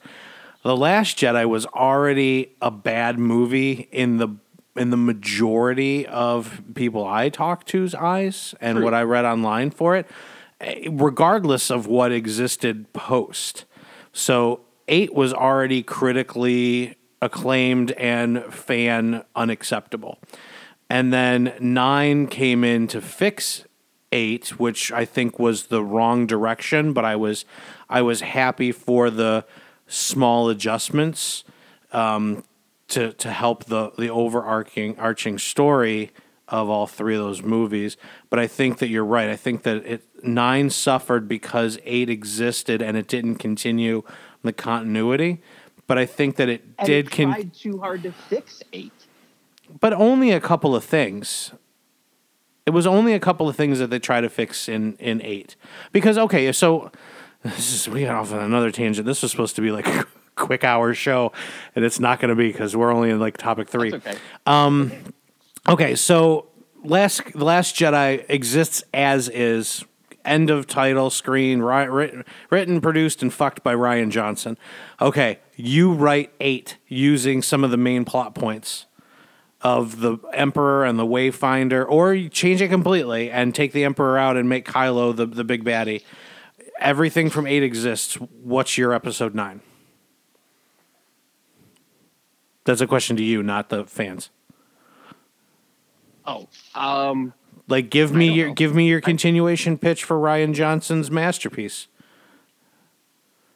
the Last Jedi was already a bad movie in the in the majority of people I talked to's eyes and True. what I read online for it, eh, regardless of what existed post. So eight was already critically acclaimed and fan unacceptable. And then nine came in to fix eight, which I think was the wrong direction, but I was I was happy for the small adjustments um, to to help the the overarching arching story of all three of those movies. But I think that you're right. I think that it nine suffered because eight existed and it didn't continue the continuity. But I think that it And did it con- tried too hard to fix eight. but only a couple of things. It was only a couple of things that they tried to fix in in eight. Because okay, so this is we got off on another tangent. This was supposed to be like a quick hour show, and it's not going to be because we're only in like topic three. Okay. Um, okay, so last the Last Jedi exists as is. End of title screen. Ri- Written, written, produced, and fucked by Rian Johnson. Okay, you write eight using some of the main plot points of the Emperor and the Wayfinder, or you change it completely and take the Emperor out and make Kylo the the big baddie. Everything from eight exists. What's your episode nine? That's a question to you, not the fans. Oh, um, Like, give me your know. give me your continuation pitch for Rian Johnson's masterpiece.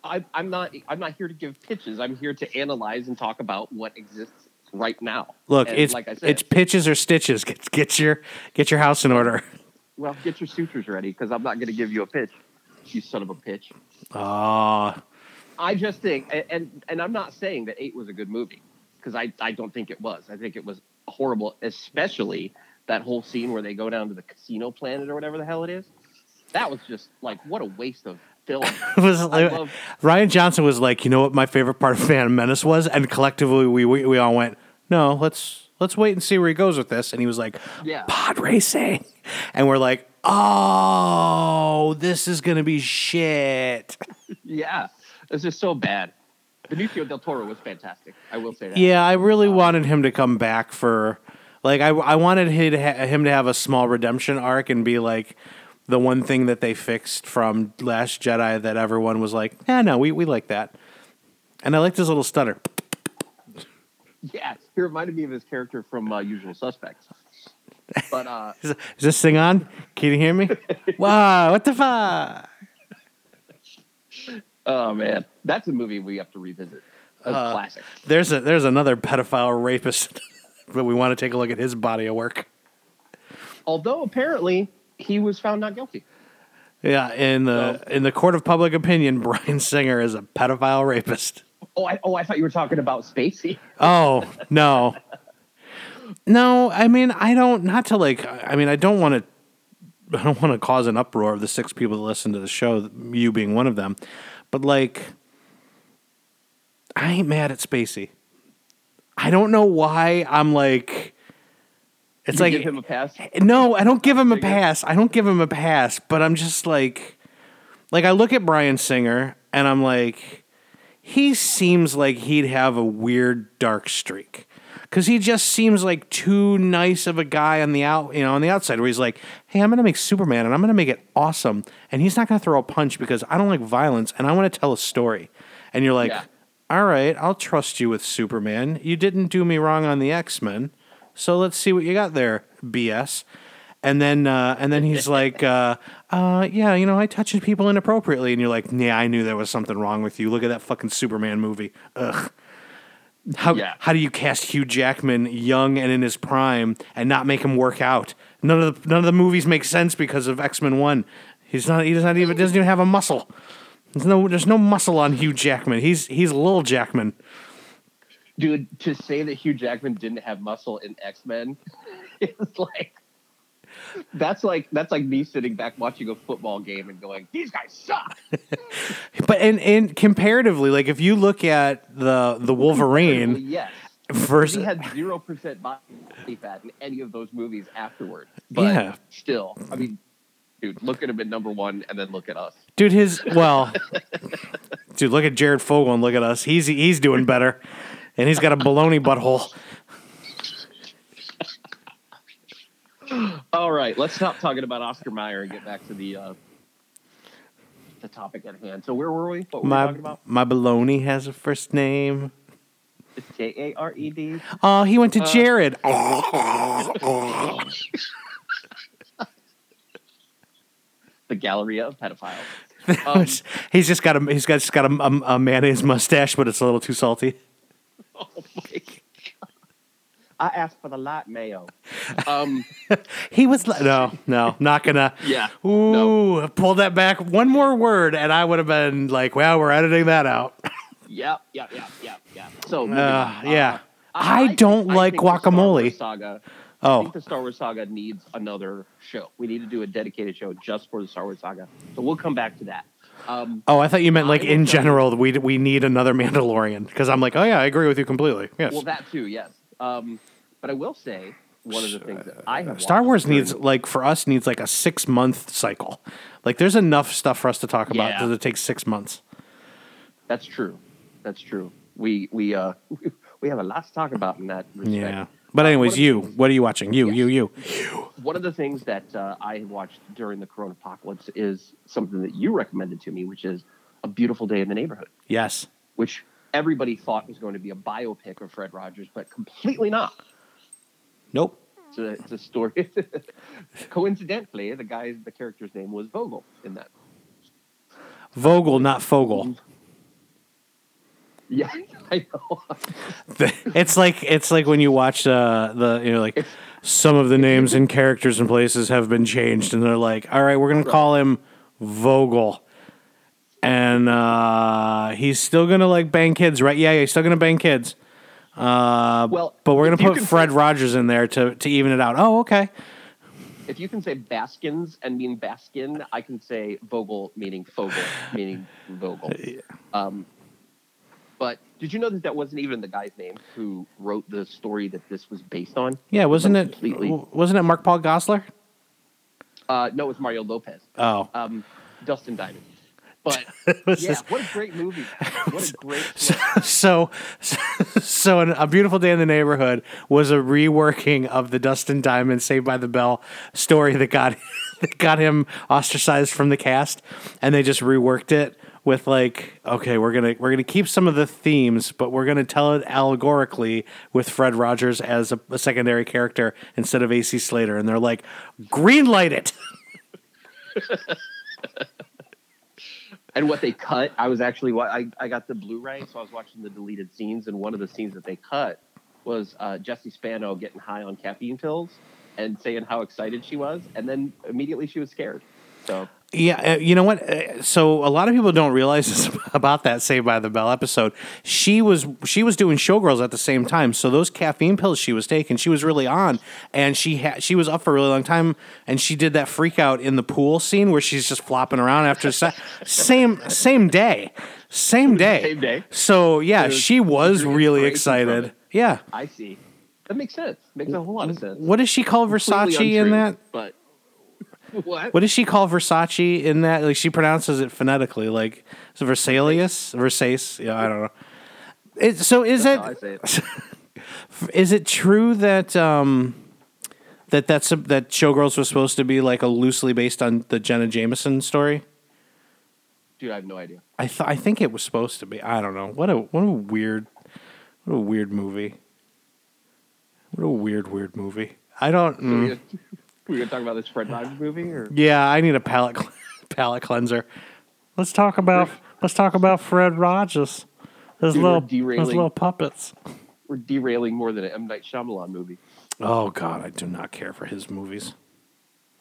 I, I'm not. I'm not here to give pitches. I'm here to analyze and talk about what exists right now. Look, And it's like I said. it's pitches or stitches. Get get your get your house in order. (laughs) well, get your sutures ready because I'm not going to give you a pitch. You son of a pitch. Ah, I just think, and and, and I'm not saying that eight was a good movie because I I don't think it was. I think it was horrible, especially that whole scene where they go down to the casino planet or whatever the hell it is. That was just like what a waste of film. (laughs) was I love- Rian Johnson was like, you know what my favorite part of (laughs) Phantom Menace was, and collectively we, we we all went, no, let's let's wait and see where he goes with this, and he was like, Yeah. pod racing, (laughs) and we're like, oh, this is gonna be shit. yeah, it's just so bad. Benicio del Toro was fantastic. I will say that. Yeah, I really um, wanted him to come back for, like, I I wanted him to, ha- him to have a small redemption arc and be like, the one thing that they fixed from Last Jedi that everyone was like, "Yeah, no, we we like that." And I liked his little stutter. Yeah, he reminded me of his character from uh, Usual Suspects. But uh, (laughs) Is, is this thing on? Can you hear me? (laughs) wow, what the fuck? oh man, that's a movie we have to revisit. Uh, classic. There's a there's another pedophile rapist, (laughs) but we want to take a look at his body of work. Although apparently he was found not guilty. Yeah, in the in the court of public opinion, (laughs) Bryan Singer is a pedophile rapist. Oh, I, oh, I thought you were talking about Spacey. (laughs) Oh no, no. I mean, I don't. Not to like. I mean, I don't want to. I don't want to cause an uproar of the six people that listen to the show. You being one of them, but like, I ain't mad at Spacey. I don't know why. I'm like. It's You like give him a pass. no, I don't give him a pass. I don't give him a pass, but I'm just like like I look at Bryan Singer and I'm like he seems like he'd have a weird dark streak. Cuz he just seems like too nice of a guy on the out, you know, on the outside where he's like, "Hey, I'm going to make Superman and I'm going to make it awesome." And he's not going to throw a punch because I don't like violence and I want to tell a story. And you're like, Yeah. "All right, I'll trust you with Superman. You didn't do me wrong on the X-Men." So let's see what you got there, BS. And then uh, and then he's (laughs) like, uh, uh, yeah, you know, I touched people inappropriately, and you're like, yeah, I knew there was something wrong with you. Look at that fucking Superman movie. Ugh. How Yeah. how do you cast Hugh Jackman young and in his prime and not make him work out? None of the none of the movies make sense because of X Men One. He's not. He does not even doesn't even have a muscle. There's no there's no muscle on Hugh Jackman. He's he's little Jackman. Dude, to say that Hugh Jackman didn't have muscle in X Men (laughs) is like that's like that's like me sitting back watching a football game and going, "These guys suck." (laughs) But and and comparatively, like if you look at the the Wolverine yes, versus he had zero percent body fat in any of those movies afterward. But Yeah. still, I mean, dude, look at him at number one, and then look at us. Dude, his well, (laughs) dude, look at Jared Fogle and look at us. He's he's doing better, and he's got a baloney butthole. All right, let's stop talking about Oscar Mayer and get back to the uh, the topic at hand. So where were we? What were we My talking about? my baloney has a first name. It's J A R E D. Oh, he went to Uh, Jared. (laughs) The Galleria of Pedophiles. (laughs) Um, he's just got a he's got just got a, a, a mayonnaise mustache, but it's a little too salty. (laughs) oh my God. I asked for the light mayo. Um, (laughs) He was li- no, no, not gonna. yeah. Ooh, pull that back one more word, and I would have been like, "Well, we're editing that out." Yep, yep, yep, yep, yep. So, Uh, yeah. Uh, I think- don't I like think the Star guacamole. Wars saga. I Oh, think the Star Wars saga needs another show. We need to do a dedicated show just for the Star Wars saga. So we'll come back to that. Um, oh, I thought you meant like I in general. We we need another Mandalorian because I'm like, oh yeah, I agree with you completely. Yes. well, that too, yes. Um, but I will say one of the things that I have Star Wars needs like for us needs like a six month cycle. Like there's enough stuff for us to talk about Yeah. that it take six months. That's true. That's true. We we uh (laughs) we have a lot to talk about in that respect. Yeah. But Uh, anyways, of you, things- what are you watching? You, Yes. you, you. One of the things that uh, I watched during the Corona apocalypse is something that you recommended to me, which is a beautiful day in the neighborhood, Yes. which everybody thought was going to be a biopic of Fred Rogers, but completely not. Nope. It's a, it's a story. (laughs) Coincidentally, the guy's the character's name was Vogel in that. Vogel, not Fogle. Yeah, (laughs) I know. it's like it's like when you watch uh, the you know like some of the names and characters and places have been changed, and they're like, all right, we're gonna call him Vogel, and uh, he's still gonna like bang kids, right? Yeah, yeah, he's still gonna bang kids. Uh, Well, but we're gonna put Fred say- Rogers in there to to even it out. Oh, okay. if you can say Baskins and mean Baskin, I can say Vogel meaning Fogle, meaning Vogel. Um, but did you know that that wasn't even the guy's name who wrote the story that this was based on? Yeah, wasn't it? completely- Wasn't it Mark Paul Gosselaar? Uh, no, it was Mario Lopez. Oh, Um, Dustin Diamond. But (laughs) yeah, this- what a great movie! (laughs) What a great. (laughs) so so an, a beautiful day in the neighborhood was a reworking of the Dustin Diamond Saved by the Bell story that got they got him ostracized from the cast, and they just reworked it with like, okay, we're gonna we're gonna keep some of the themes, but we're gonna tell it allegorically with Fred Rogers as a, a secondary character instead of AC Slater, and they're like, greenlight it. (laughs) And what they cut, I was actually I I got the Blu-ray, so I was watching the deleted scenes, and one of the scenes that they cut was uh, Jesse Spano getting high on caffeine pills and saying how excited she was, and then immediately she was scared. So Yeah, uh, you know what? Uh, So a lot of people don't realize this (laughs) about that Saved by the Bell episode. She was she was doing Showgirls at the same time, so those caffeine pills she was taking, she was really on, and she had she was up for a really long time, and she did that freak out in the pool scene where she's just flopping around after se- (laughs) same same day, same day, Same day. So yeah, was she was really excited. Yeah. I see. That makes sense. Makes a whole lot of sense. What does she call Versace in that? But (laughs) what? What does she call Versace in that? Like she pronounces it phonetically, like Versalius, Versace. Yeah, I don't know. It, so is That's it it. (laughs) is it true that um that that's a, that Showgirls was supposed to be like a loosely based on the Jenna Jameson story? Dude, I have no idea. I th- I think it was supposed to be. I don't know. What a what a weird what a weird movie. What a weird weird movie. I don't. So mm. (laughs) we're, gonna, talk about this Fred Rogers movie, or Yeah, I need a palate (laughs) palate cleanser. Let's talk about let's talk about Fred Rogers. Those Dude, little those derailing. little puppets. we're derailing more than an M Night Shyamalan movie. Oh God, I do not care for his movies.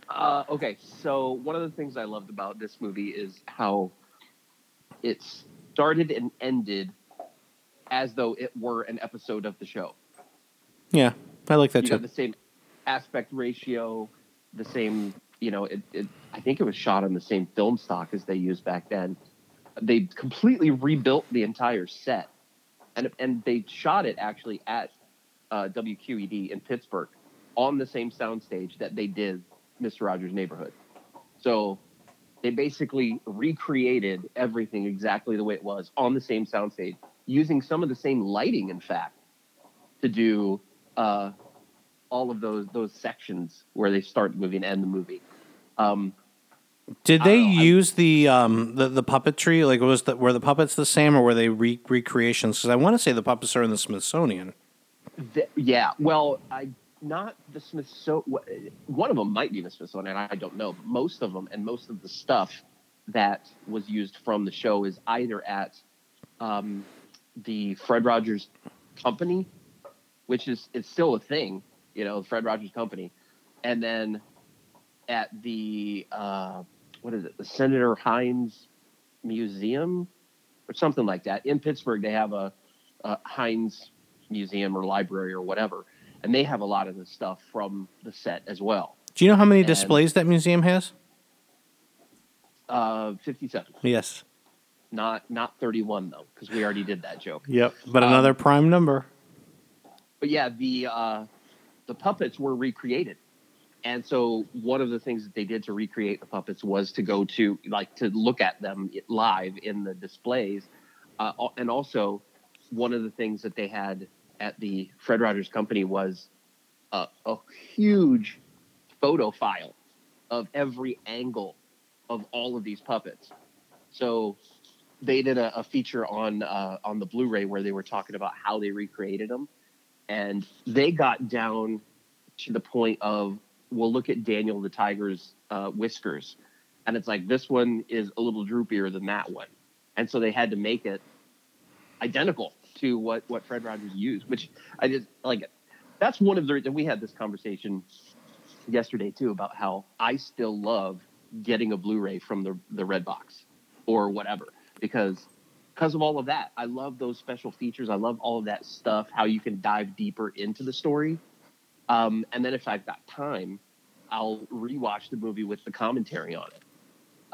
Uh, okay, so one of the things I loved about this movie is how it started and ended as though it were an episode of the show. Yeah, I like that you too. got the same aspect ratio, the same, you know, it, it, I think it was shot on the same film stock as they used back then. They completely rebuilt the entire set, and and they shot it actually at uh, WQED in Pittsburgh on the same soundstage that they did Mr. Rogers' Neighborhood. So they basically recreated everything exactly the way it was on the same soundstage, using some of the same lighting, in fact, to do uh, all of those those sections where they start the movie and end the movie. Um, Did they know, I- use the um the, the puppetry? Like was the were the puppets the same or were they re- recreations? Because I want to say the puppets are in the Smithsonian. th- yeah, well, I not the Smithsonian. One of them might be the Smithsonian. I don't know. But most of them and most of the stuff that was used from the show is either at um, the Fred Rogers Company, which is it's still a thing, you know, Fred Rogers Company, and then at the uh, what is it, the Senator Heinz Museum or something like that in Pittsburgh. They have a, a Heinz Museum or library or whatever, and they have a lot of the stuff from the set as well. Do you know how many And- displays that museum has? Uh, Fifty-seven, Yes. not not thirty-one though, because we already did that joke. Yep. But Um, another prime number. but yeah, the uh, the puppets were recreated, and so one of the things that they did to recreate the puppets was to go to like to look at them live in the displays, uh, and also one of the things that they had at the Fred Rogers Company was a, a huge photo file of every angle of all of these puppets. So they did a, a feature on uh, on the Blu-ray where they were talking about how they recreated them, and they got down to the point of well, look at Daniel the tiger's uh, whiskers, and it's like this one is a little droopier than that one, and so they had to make it identical to what what Fred Rogers used, which I just like. That's one of the and we had this conversation yesterday too about how I still love getting a Blu-ray from the the Red Box or whatever because because of all of that. I love those special features. I love all of that stuff. How you can dive deeper into the story, um, and then if I've got time, I'll rewatch the movie with the commentary on it.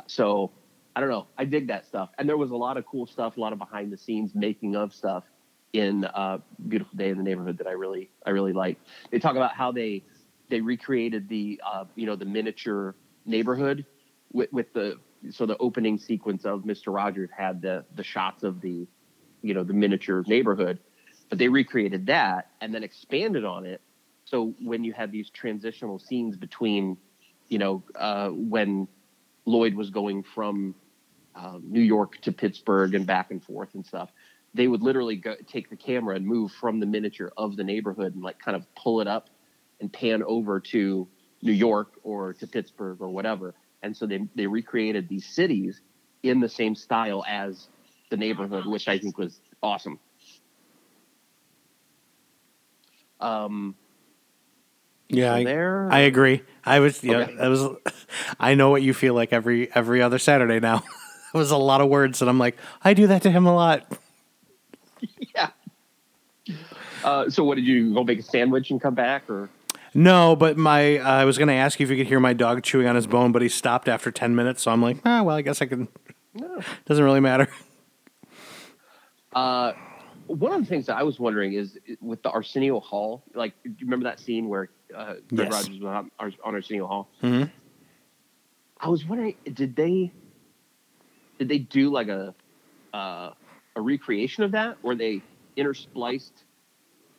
So I don't know. I dig that stuff, and there was a lot of cool stuff, a lot of behind the scenes making of stuff in uh, Beautiful Day in the Neighborhood that I really I really like. They talk about how they they recreated the uh, you know the miniature neighborhood with, with the so the opening sequence of Mr. Rogers had the the shots of the you know the miniature neighborhood, but they recreated that and then expanded on it. So when you had these transitional scenes between you know, uh, when Lloyd was going from um, New York to Pittsburgh and back and forth and stuff, they would literally go, take the camera and move from the miniature of the neighborhood and like kind of pull it up and pan over to New York or to Pittsburgh or whatever. And so they they recreated these cities in the same style as the neighborhood, which I think was awesome. Um, Yeah, I, there. I agree. I was yeah, Okay. that was (laughs) I know what you feel like every every other Saturday now. (laughs) it was a lot of words and I'm like, I do that to him a lot. (laughs) yeah. Uh, so what did you go make a sandwich and come back or? No, but my I was going to ask you if you could hear my dog chewing on his bone, but he stopped after 10 minutes, so I'm like, ah, well, I guess I can No. (laughs) doesn't really matter. Uh, one of the things that I was wondering is with the Arsenio Hall. Like, do you remember that scene where uh, Yes. Rogers was on, on Arsenio Hall? Mhm. I was wondering, did they did they do like a uh, a recreation of that, or they interspliced?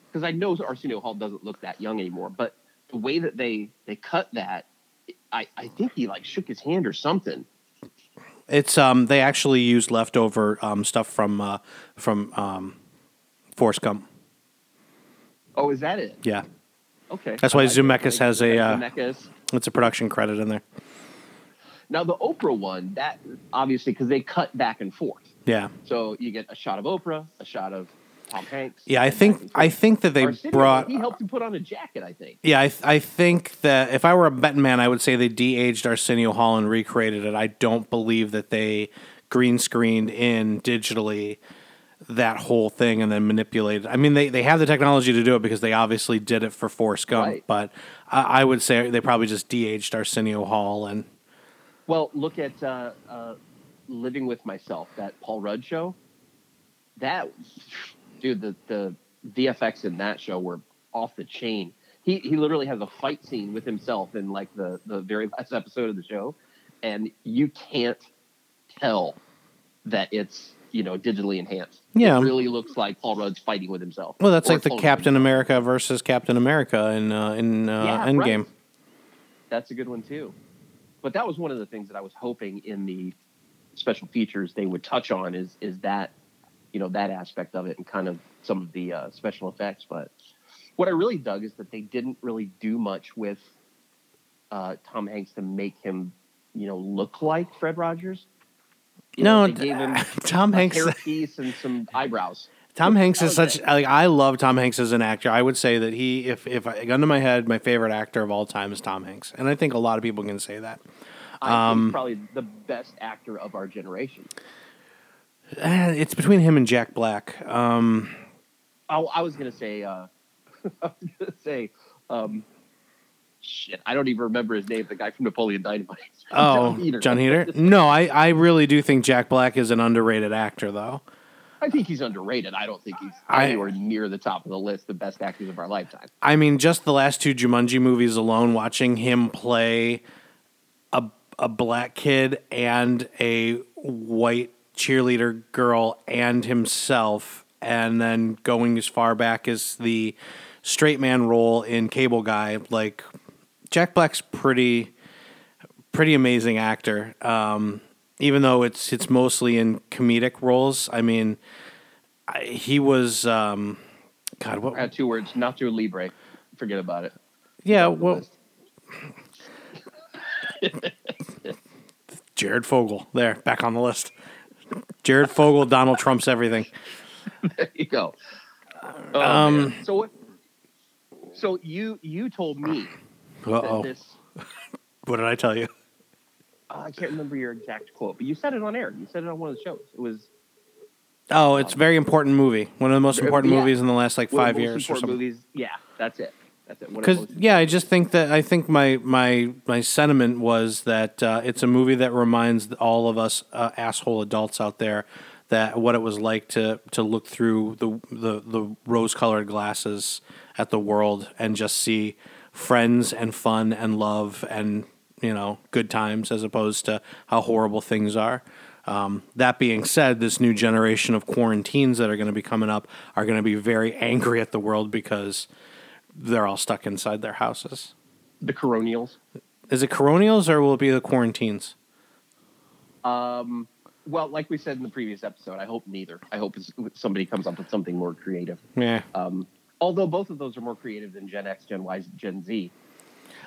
Because I know Arsenio Hall doesn't look that young anymore, but the way that they they cut that, I I think he like shook his hand or something. It's um they actually used leftover um stuff from uh from um Forrest Gump. Oh, is that it? Yeah. Okay. That's why it. Zemeckis has a, uh, Zemeckis. It's a production credit in there. Now the Oprah one, that obviously because they cut back and forth, Yeah. so you get a shot of Oprah, a shot of Tom Hanks. Yeah, I think I think that they Arsenio, brought He helped him put on a jacket, I think. Yeah, I, I think that if I were a betting man, I would say they de-aged Arsenio Hall and recreated it. I don't believe that they green screened in digitally that whole thing and then manipulated. I mean, they, they have the technology to do it because they obviously did it for Forrest Gump, Right. but I, I would say they probably just de-aged Arsenio Hall and Well, look at uh, uh, Living with Myself, that Paul Rudd show. That dude, the the VFX in that show were off the chain. He he literally has a fight scene with himself in like the the very last episode of the show, and you can't tell that it's you know digitally enhanced. Yeah. it really looks like Paul Rudd's fighting with himself. well, that's Or like the clone Captain himself. America versus Captain America in uh, in uh, Yeah, Endgame. right. That's a good one too. But that was one of the things that I was hoping in the special features they would touch on is is that you know that aspect of it and kind of some of the uh, special effects. But what I really dug is that they didn't really do much with uh, Tom Hanks to make him you know look like Fred Rogers. You No, know, they gave him (laughs) Tom a Hanks. hairpiece and some eyebrows. Tom Hanks is such like I love Tom Hanks as an actor. I would say that he, if if I gun to my head, my favorite actor of all time is Tom Hanks, and I think a lot of people can say that. I think Um, he's probably the best actor of our generation. Eh, It's between him and Jack Black. Um, Oh, I was gonna say. Uh, (laughs) I was gonna say. Um, shit, I don't even remember his name. The guy from Napoleon Dynamite. (laughs) oh, Heder. Jon Heder. (laughs) No, I I really do think Jack Black is an underrated actor, though. I think he's underrated. I don't think he's I- anywhere near the top of the list of best actors of our lifetime. I mean, just the last two Jumanji movies alone, watching him play a a black kid and a white cheerleader girl and himself, and then going as far back as the straight man role in Cable Guy, like Jack Black's pretty pretty amazing actor. Um, even though it's it's mostly in comedic roles, I mean, I, he was. Um, God, what? I got two words: Nacho Libre. Forget about it. Yeah, well. (laughs) Jared Fogle. There, back on the list. Jared Fogle, Donald Trump's everything. there you go. Oh, Um, man. so what? So you you told me uh-oh. this. (laughs) What did I tell you? Uh, I can't remember your exact quote, but you said it on air. You said it on one of the shows. It was Oh, it's a very important movie. One of the most important yeah. movies in the last like five years or something. Movies. Yeah, that's it. That's it. One of Because yeah, I just think that I think my my my sentiment was that uh, it's a movie that reminds all of us uh, asshole adults out there that what it was like to to look through the the, the rose colored glasses at the world and just see friends and fun and love and you know good times as opposed to how horrible things are. Um, that being said, this new generation of quarantines that are going to be coming up are going to be very angry at the world because they're all stuck inside their houses. the Coronials. Is it Coronials or will it be the Quarantines? Um, well, like we said in the previous episode, I hope neither. I hope somebody comes up with something more creative. Yeah. Um, although both of those are more creative than Gen X, Gen Y, Gen Z.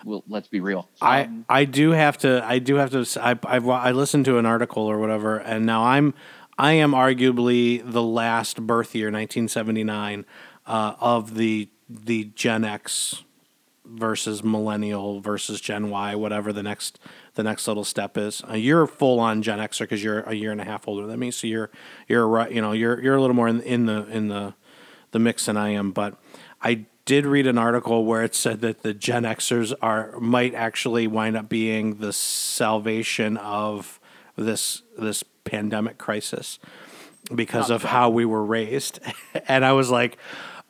Well, let's be real. I, Um, I do have to I do have to I I I listened to an article or whatever and now I'm I am arguably the last birth year 1979 uh, of the the Gen X versus millennial versus Gen Y whatever the next the next little step is. Uh, you're full on Gen Xer because you're a year and a half older than me so you're you're right you know you're you're a little more in, in the in the the mix than I am, but I did read an article where it said that the Gen Xers are might actually wind up being the salvation of this this pandemic crisis because of how we were raised. (laughs) and I was like,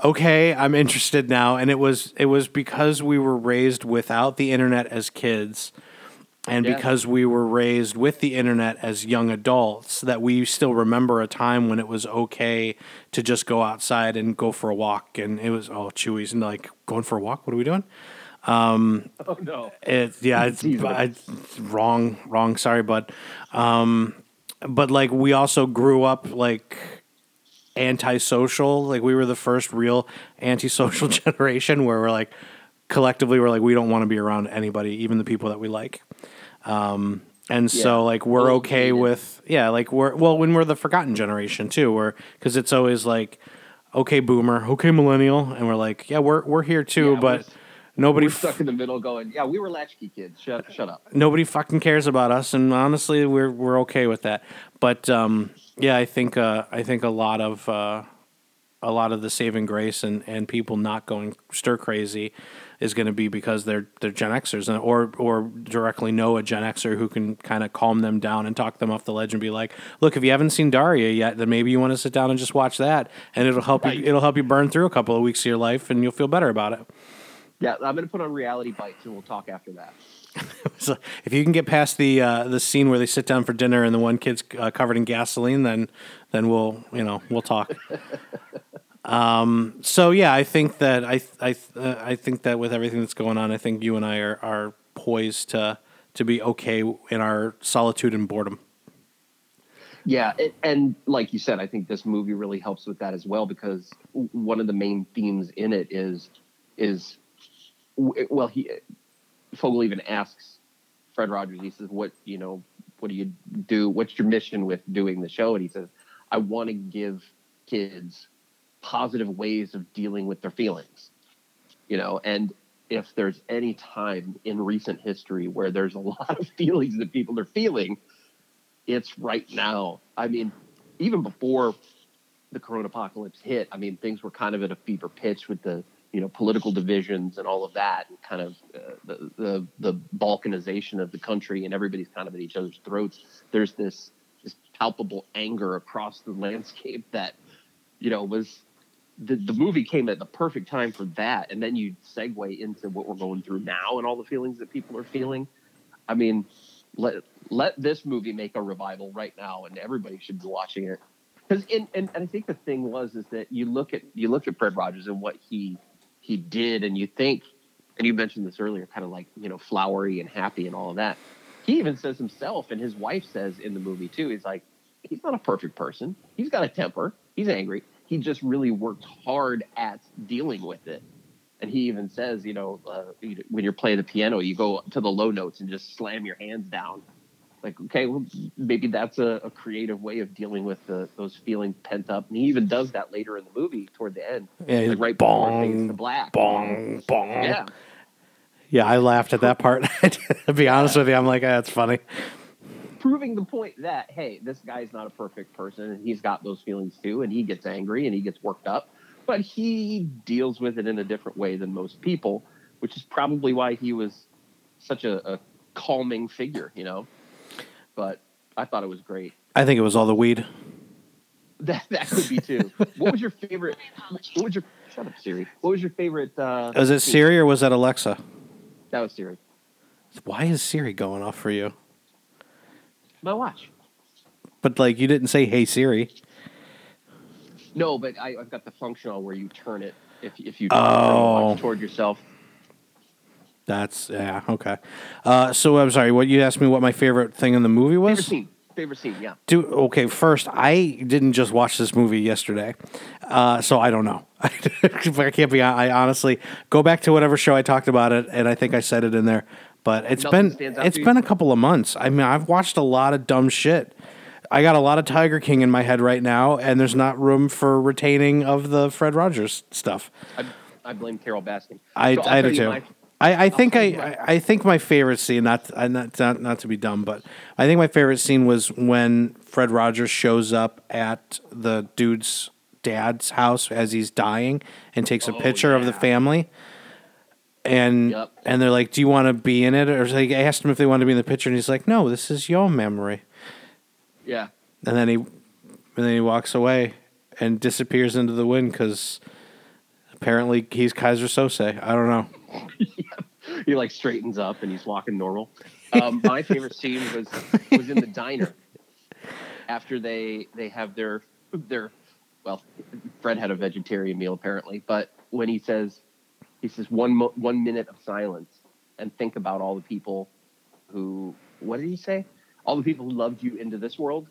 okay, I'm interested now. And it was it was because we were raised without the internet as kids and Yeah. because we were raised with the internet as young adults that we still remember a time when it was okay to just go outside and go for a walk and it was oh chewy's and like going for a walk what are we doing um, (laughs) oh no. it yeah it's, (laughs) it's wrong wrong sorry but um but like we also grew up like antisocial like we were the first real antisocial (laughs) generation where we're like collectively we're like we don't want to be around anybody even the people that we like um and Yeah. so like we're okay with yeah like we're well when we're the forgotten generation too we're because it's always like okay boomer okay millennial and we're like yeah we're we're here too Yeah, but nobody We're stuck in the middle going, yeah, we were latchkey kids. Shut, shut up. nobody fucking cares about us and honestly we're we're okay with that but um yeah i think uh i think a lot of uh a lot of the saving grace and and people not going stir crazy is going to be because they're they're Gen Xers and or or directly know a Gen Xer who can kind of calm them down and talk them off the ledge and be like, look, if you haven't seen Daria yet, then maybe you want to sit down and just watch that, and it'll help Right. you it'll help you burn through a couple of weeks of your life, and you'll feel better about it. Yeah, I'm going to put on reality bites and we'll talk after that. (laughs) So if you can get past the uh, the scene where they sit down for dinner and the one kid's uh, covered in gasoline, then then we'll you know we'll talk. (laughs) um, so yeah, I think that I I uh, I think that with everything that's going on, I think you and I are are poised to to be okay in our solitude and boredom. Yeah, it, and like you said, I think this movie really helps with that as well because one of the main themes in it is is well, he Fogel even asks Fred Rogers. He says, "What you know? What do you do? What's your mission with doing the show?" And he says, "I want to give kids positive ways of dealing with their feelings." You know, and if there's any time in recent history where there's a (laughs) lot of feelings that people are feeling, it's right now. I mean, even before the corona apocalypse hit, I mean, things were kind of at a fever pitch with the you know political divisions and all of that, and kind of uh, the, the the balkanization of the country, and everybody's kind of at each other's throats. There's this this palpable anger across the landscape that you know was the, the movie came at the perfect time for that and then you segue into what we're going through now and all the feelings that people are feeling i mean let let this movie make a revival right now and everybody should be watching it because and, and i think the thing was is that you look at you look at fred rogers and what he he did and you think and you mentioned this earlier kind of like you know flowery and happy and all of that. He even says himself and his wife says in the movie too he's like he's not a perfect person. He's got a temper. He's angry. He just really worked hard at dealing with it. And he even says you know uh, when you're playing the piano you go to the low notes and just slam your hands down like okay well maybe that's a, a creative way of dealing with the, those feelings pent up and he even does that later in the movie toward the end Yeah, like right before fades to black bong, bong. yeah Yeah, I laughed at that part. (laughs) to be honest with you, I'm like, ah, that's funny. proving the point that hey, this guy's not a perfect person and he's got those feelings too, and he gets angry and he gets worked up, but he deals with it in a different way than most people, which is probably why he was such a, a calming figure, you know. But I thought it was great. I think it was all the weed. (laughs) That that could be too. what was your favorite? What was your shut up Siri? What was your favorite? Uh, Was it? Siri or was that Alexa? That was Siri. Why is Siri going off for you? My watch. But like, you didn't say, "Hey Siri." No, but I, I've got the function on where you turn it if if you turn Oh. the watch toward yourself. That's yeah okay. Uh, so I'm sorry. What you asked me? What my favorite thing in the movie was? Favorite scene. Favorite scene. Yeah. Do okay. First, I didn't just watch this movie yesterday, uh, so I don't know. (laughs) I can't be. I honestly go back to whatever show I talked about it, and I think I said it in there. But it's Nothing been it's been a couple of months. I mean, I've watched a lot of dumb shit. I got a lot of Tiger King in my head right now, and there's not room for retaining of the Fred Rogers stuff. I, I blame Carole Baskin. I, So I do too. my- I, I think I, my- I I think my favorite scene not, uh, not not not to be dumb, but I think my favorite scene was when Fred Rogers shows up at the dude's dad's house as he's dying and takes a Oh, picture of the yeah. family. And Yep. and they're like, "Do you want to be in it?" Or like, I asked him if they wanted to be in the picture, and he's like, "No, this is your memory." Yeah. And then he and then he walks away and disappears into the wind because apparently he's Keyser Söze. I don't know. (laughs) he like straightens up and he's walking normal. Um, my favorite scene was was in the diner after they they have their their well, Fred had a vegetarian meal apparently, but when he says he says one mo- one minute of silence and think about all the people who what did he say? All the people who loved you into this world.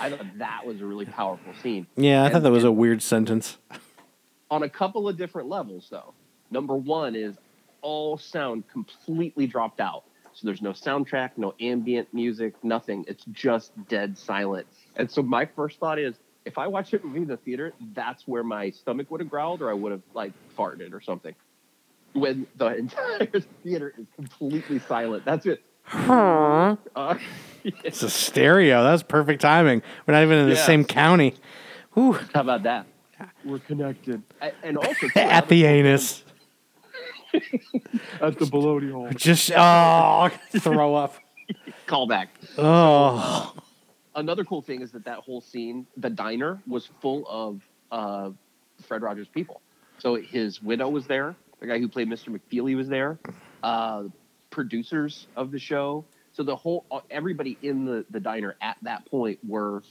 I thought that was a really powerful scene. Yeah, I And- thought that was a weird sentence. on a couple of different levels though number one is all sound completely dropped out so there's no soundtrack no ambient music nothing it's just dead silent and so my first thought is if i watched it movie in the theater that's where my stomach would have growled or i would have like farted or something when the (laughs) entire theater is completely silent that's it uh, (laughs) It's a stereo. That's perfect timing. We're not even in the Yeah. same county. Whew. how about that we're connected A- and also (laughs) too, At the anus. At the baloney hole Just oh, (laughs) throw up. callback Oh, another cool thing is that that whole scene, the diner, was full of uh, Fred Rogers people. So his widow was there. The guy who played Mr. McFeely was there. Uh, producers of the show. So the whole uh, everybody in the the diner at that point were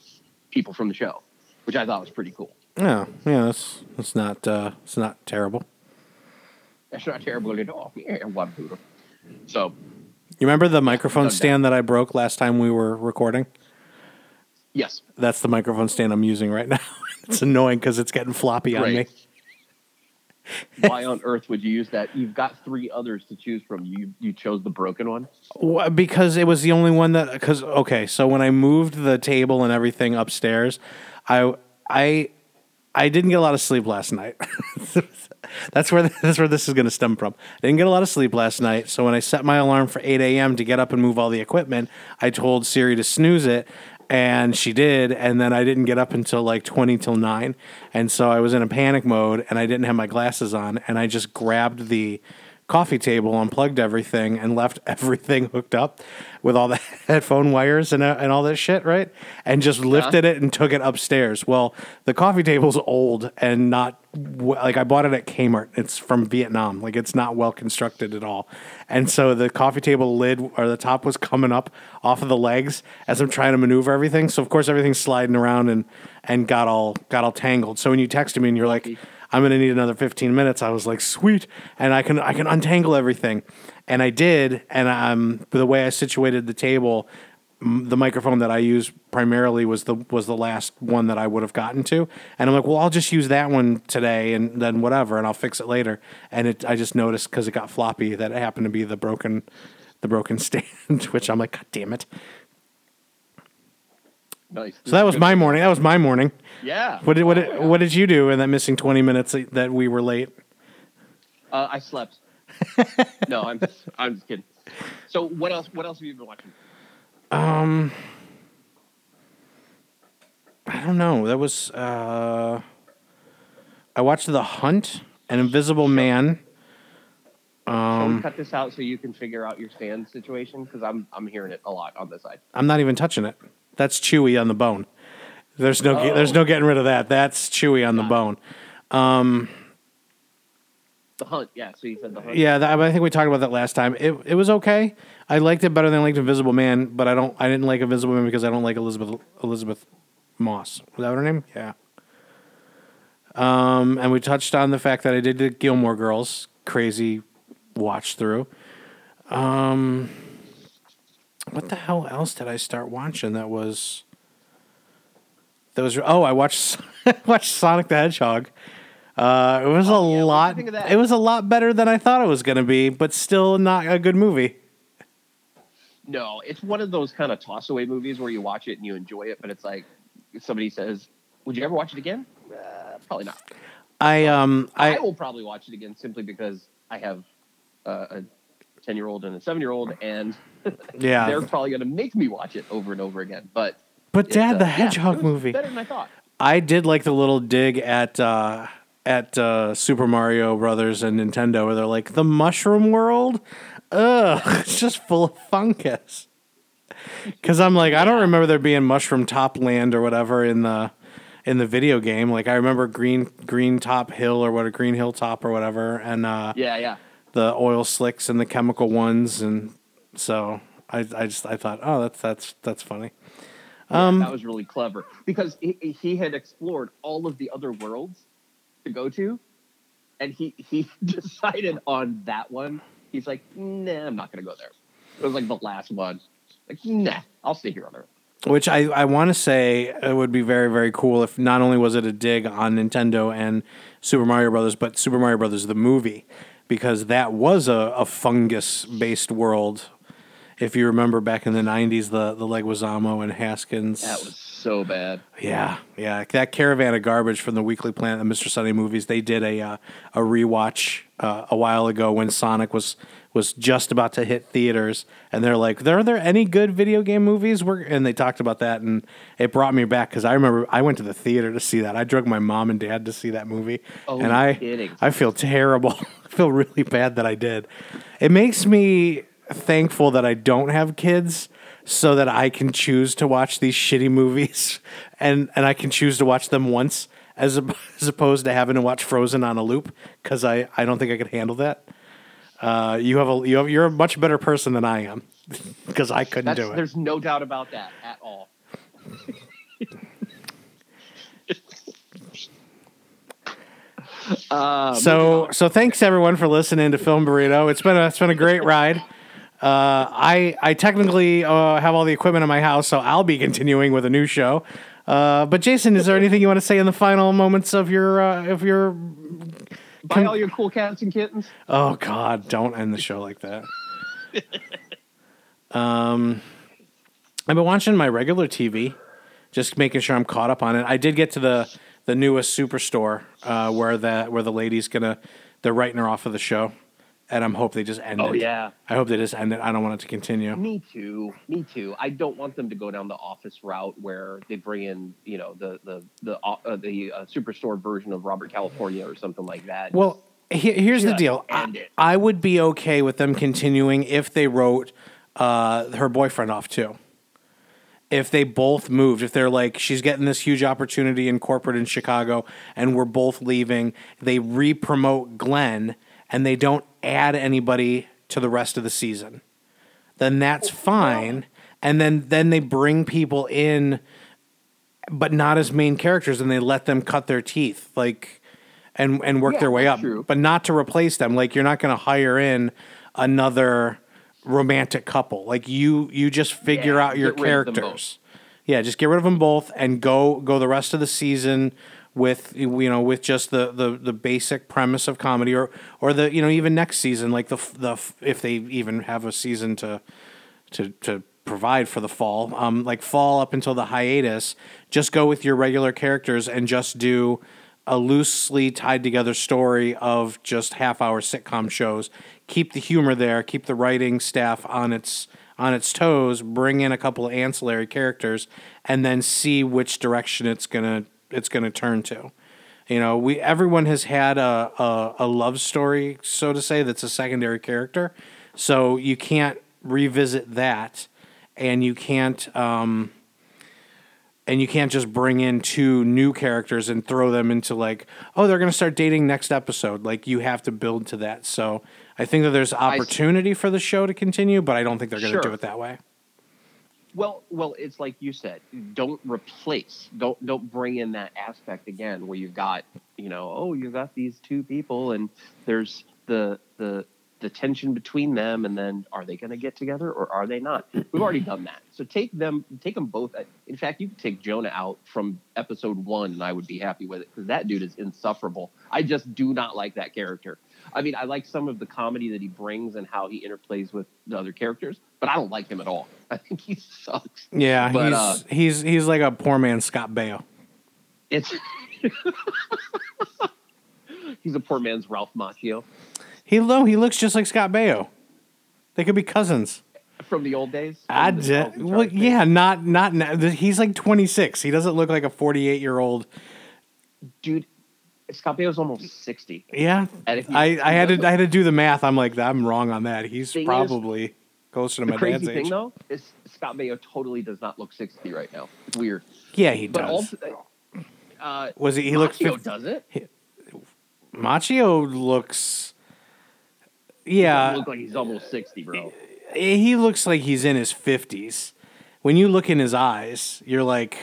people from the show, which I thought was pretty cool. yeah, yeah. That's that's not uh, it's not terrible. That's not terrible at all. Yeah, one poodle. So You remember the microphone stand that I broke last time we were recording? yes, That's the microphone stand I'm using right now. (laughs) it's annoying because it's getting floppy on me. Why on earth would you use that? You've got three others to choose from. You you chose the broken one. Because it was the only one that because okay, so when I moved the table and everything upstairs, I I I didn't get a lot of sleep last night. (laughs) that's where that's where this is going to stem from. I didn't get a lot of sleep last night, so when I set my alarm for eight a.m. to get up and move all the equipment, I told Siri to snooze it, and she did, and then I didn't get up until like twenty till nine, and so I was in a panic mode, and I didn't have my glasses on, and I just grabbed the coffee table, unplugged everything, and left (laughs) everything hooked up with all the (laughs) headphone wires and, uh, and all that shit, right? And just lifted it and took it upstairs. Well, the coffee table's old and not like I bought it at Kmart. It's from Vietnam. Like it's not well constructed at all. And so the coffee table lid or the top was coming up off of the legs as I'm trying to maneuver everything. So of course everything's sliding around and and got all got all tangled. So when you texted me and you're like, I'm gonna need another 15 minutes. I was like, sweet, and I can I can untangle everything, and I did. And um, the way I situated the table, m- the microphone that I used primarily was the was the last one that I would have gotten to. And I'm like, well, I'll just use that one today, and then whatever, and I'll fix it later. And it I just noticed because it got floppy that it happened to be the broken the broken (laughs) stand, which I'm like, god damn it. Nice. So that was my morning. That was my morning. yeah. What did what did, what did you do in that missing 20 minutes that we were late? Uh, I slept. (laughs) no, I'm just, I'm just kidding. So what else? What else have you been watching? Um, I don't know. That was uh, I watched The Hunt and Invisible Man. Shall Um, we cut this out so you can figure out your stand situation? Because I'm I'm hearing it a lot on this side. I'm not even touching it. That's chewy on the bone. There's no ge- there's no getting rid of that. That's chewy on the bone. The hunt, yeah. So you said the hunt. Yeah, that, I think we talked about that last time. It it was okay. I liked it better than I liked Invisible Man, but I don't. I didn't like Invisible Man because I don't like Elisabeth Elisabeth Moss. Was that her name? Yeah. Um, and we touched on the fact that I did the Gilmore Girls, crazy watch through. Um, what the hell else did I start watching that was that was oh I watched (laughs) watched Sonic the Hedgehog. Uh, it was a Oh, yeah, lot. think of that? It was a lot better than I thought it was going to be, but still not a good movie. No, it's one of those kind of toss away movies where you watch it and you enjoy it, but it's like somebody says, "Would you ever watch it again?" Uh, probably not. I um I, I will probably watch it again simply because I have uh, a ten year old and a seven year old, and yeah. they're probably going to make me watch it over and over again. But But Dad, uh, the Hedgehog was movie. better than I thought. I did like the little dig at uh, at uh, Super Mario Brothers and Nintendo, where they're like the Mushroom World. Ugh, (laughs) it's just full of fungus. Because I'm like, I don't remember there being Mushroom Top Land or whatever in the in the video game. Like I remember Green Green Top Hill or what a Green Hill Top or whatever, and uh, Yeah, yeah. the oil slicks and the chemical ones, and so I I just I thought, oh, that's that's that's funny. Um, that was really clever because he, he had explored all of the other worlds to go to, and he he (laughs) decided on that one. He's like, nah, I'm not going to go there. It was like the last one. Like, nah, I'll stay here on Earth. Which I, I want to say it would be very, very cool if not only was it a dig on Nintendo and Super Mario Brothers, but Super Mario Brothers the movie, because that was a, a fungus based world. If you remember back in the 90s, the, the Leguizamo and Hoskins. That was so bad. Yeah, yeah. That caravan of garbage from the Weekly Planet and Mr. Sunday movies. They did a uh, a rewatch uh, a while ago when Sonic was was just about to hit theaters, and they're like, "Are there any good video game movies?" We're, and they talked about that, and it brought me back because I remember I went to the theater to see that. I drug my mom and dad to see that movie, Oh, and I kidding. I feel terrible. (laughs) I feel really bad that I did. It makes me thankful that I don't have kids so that I can choose to watch these shitty movies (laughs) and and I can choose to watch them once as (laughs) as opposed to having to watch Frozen on a loop cuz I I don't think I could handle that. Uh, you have a you have, you're a much better person than I am (laughs) because I couldn't That's, do it. there's no doubt about that at all. uh, So so thanks everyone for listening to Film Burrito. It's been a, it's been a great ride. Uh, I I technically uh, have all the equipment in my house, so I'll be continuing with a new show. Uh, but Jason, is there anything you want to say in the final moments of your uh, of your? buy all your cool cats and kittens. Oh God, don't end the show like that. (laughs) um, I've been watching my regular TV, just making sure I'm caught up on it. I did get to the the newest Superstore uh, where the where the lady's gonna they're writing her off of the show, and I'm hope they just end Oh it. yeah, I hope they just end it. I don't want it to continue. me too. Me too. I don't want them to go down the office route where they bring in, you know, the the the uh, the uh, superstore version of Robert California or something like that. Well, he- here's the Just deal. I. I would be okay with them continuing if they wrote uh, her boyfriend off too. If they both moved, if they're like, she's getting this huge opportunity in corporate in Chicago and we're both leaving, they re promote Glenn and they don't add anybody to the rest of the season, then that's fine. And then, then they bring people in, but not as main characters and they let them cut their teeth. Like, and and work Yeah, their way up, true. but not to replace them. Like you're not going to hire in another romantic couple. Like you you just figure Yeah, out your get rid of them characters. Yeah, just get rid of them both and go go the rest of the season with you know with just the the, the basic premise of comedy or or the you know even next season like the the if they even have a season to to to provide for the fall. Um, like fall up until the hiatus, just go with your regular characters and just do a loosely tied together story of just half hour sitcom shows. Keep the humor there, keep the writing staff on its on its toes, bring in a couple of ancillary characters, and then see which direction it's gonna it's gonna turn to. You know, we everyone has had a, a, a love story, so to say, that's a secondary character. So you can't revisit that, and you can't um, and you can't just bring in two new characters and throw them into like, oh, they're going to start dating next episode. Like you have to build to that. So I think that there's opportunity for the show to continue, but I don't think they're going to do it that way. Well, well, it's like you said. Don't replace. Don't don't bring in that aspect again where you've got you know oh you've got these two people and there's the the the tension between them, and then are they going to get together or are they not? We've already done that. So take them, take them both. In fact, you could take Jonah out from episode one, and I would be happy with it because that dude is insufferable. I just do not like that character. I mean, I like some of the comedy that he brings and how he interplays with the other characters, but I don't like him at all. (laughs) I think he sucks. Yeah, But, he's uh, he's he's like a poor man Scott Baio. It's (laughs) he's a poor man's Ralph Macchio He no, he looks just like Scott Baio. They could be cousins. from the old days. I from the d- Charles and well, yeah, not not now. He's like 26. He doesn't look like a 48 year old. dude. Scott Baio's almost sixty. Yeah, And if you- I, I had to I had to do the math. I'm like I'm wrong on that. He's Thing is- probably closer to The my crazy dad's thing age. though is Scott Baio totally does not look sixty right now. It's weird. Yeah, he But does. also, uh, Was he? He looked. Macchio 50, does it. Macchio looks. He Yeah, look like he's almost sixty, bro. he looks like he's in his 50s. When you look in his eyes, you're like,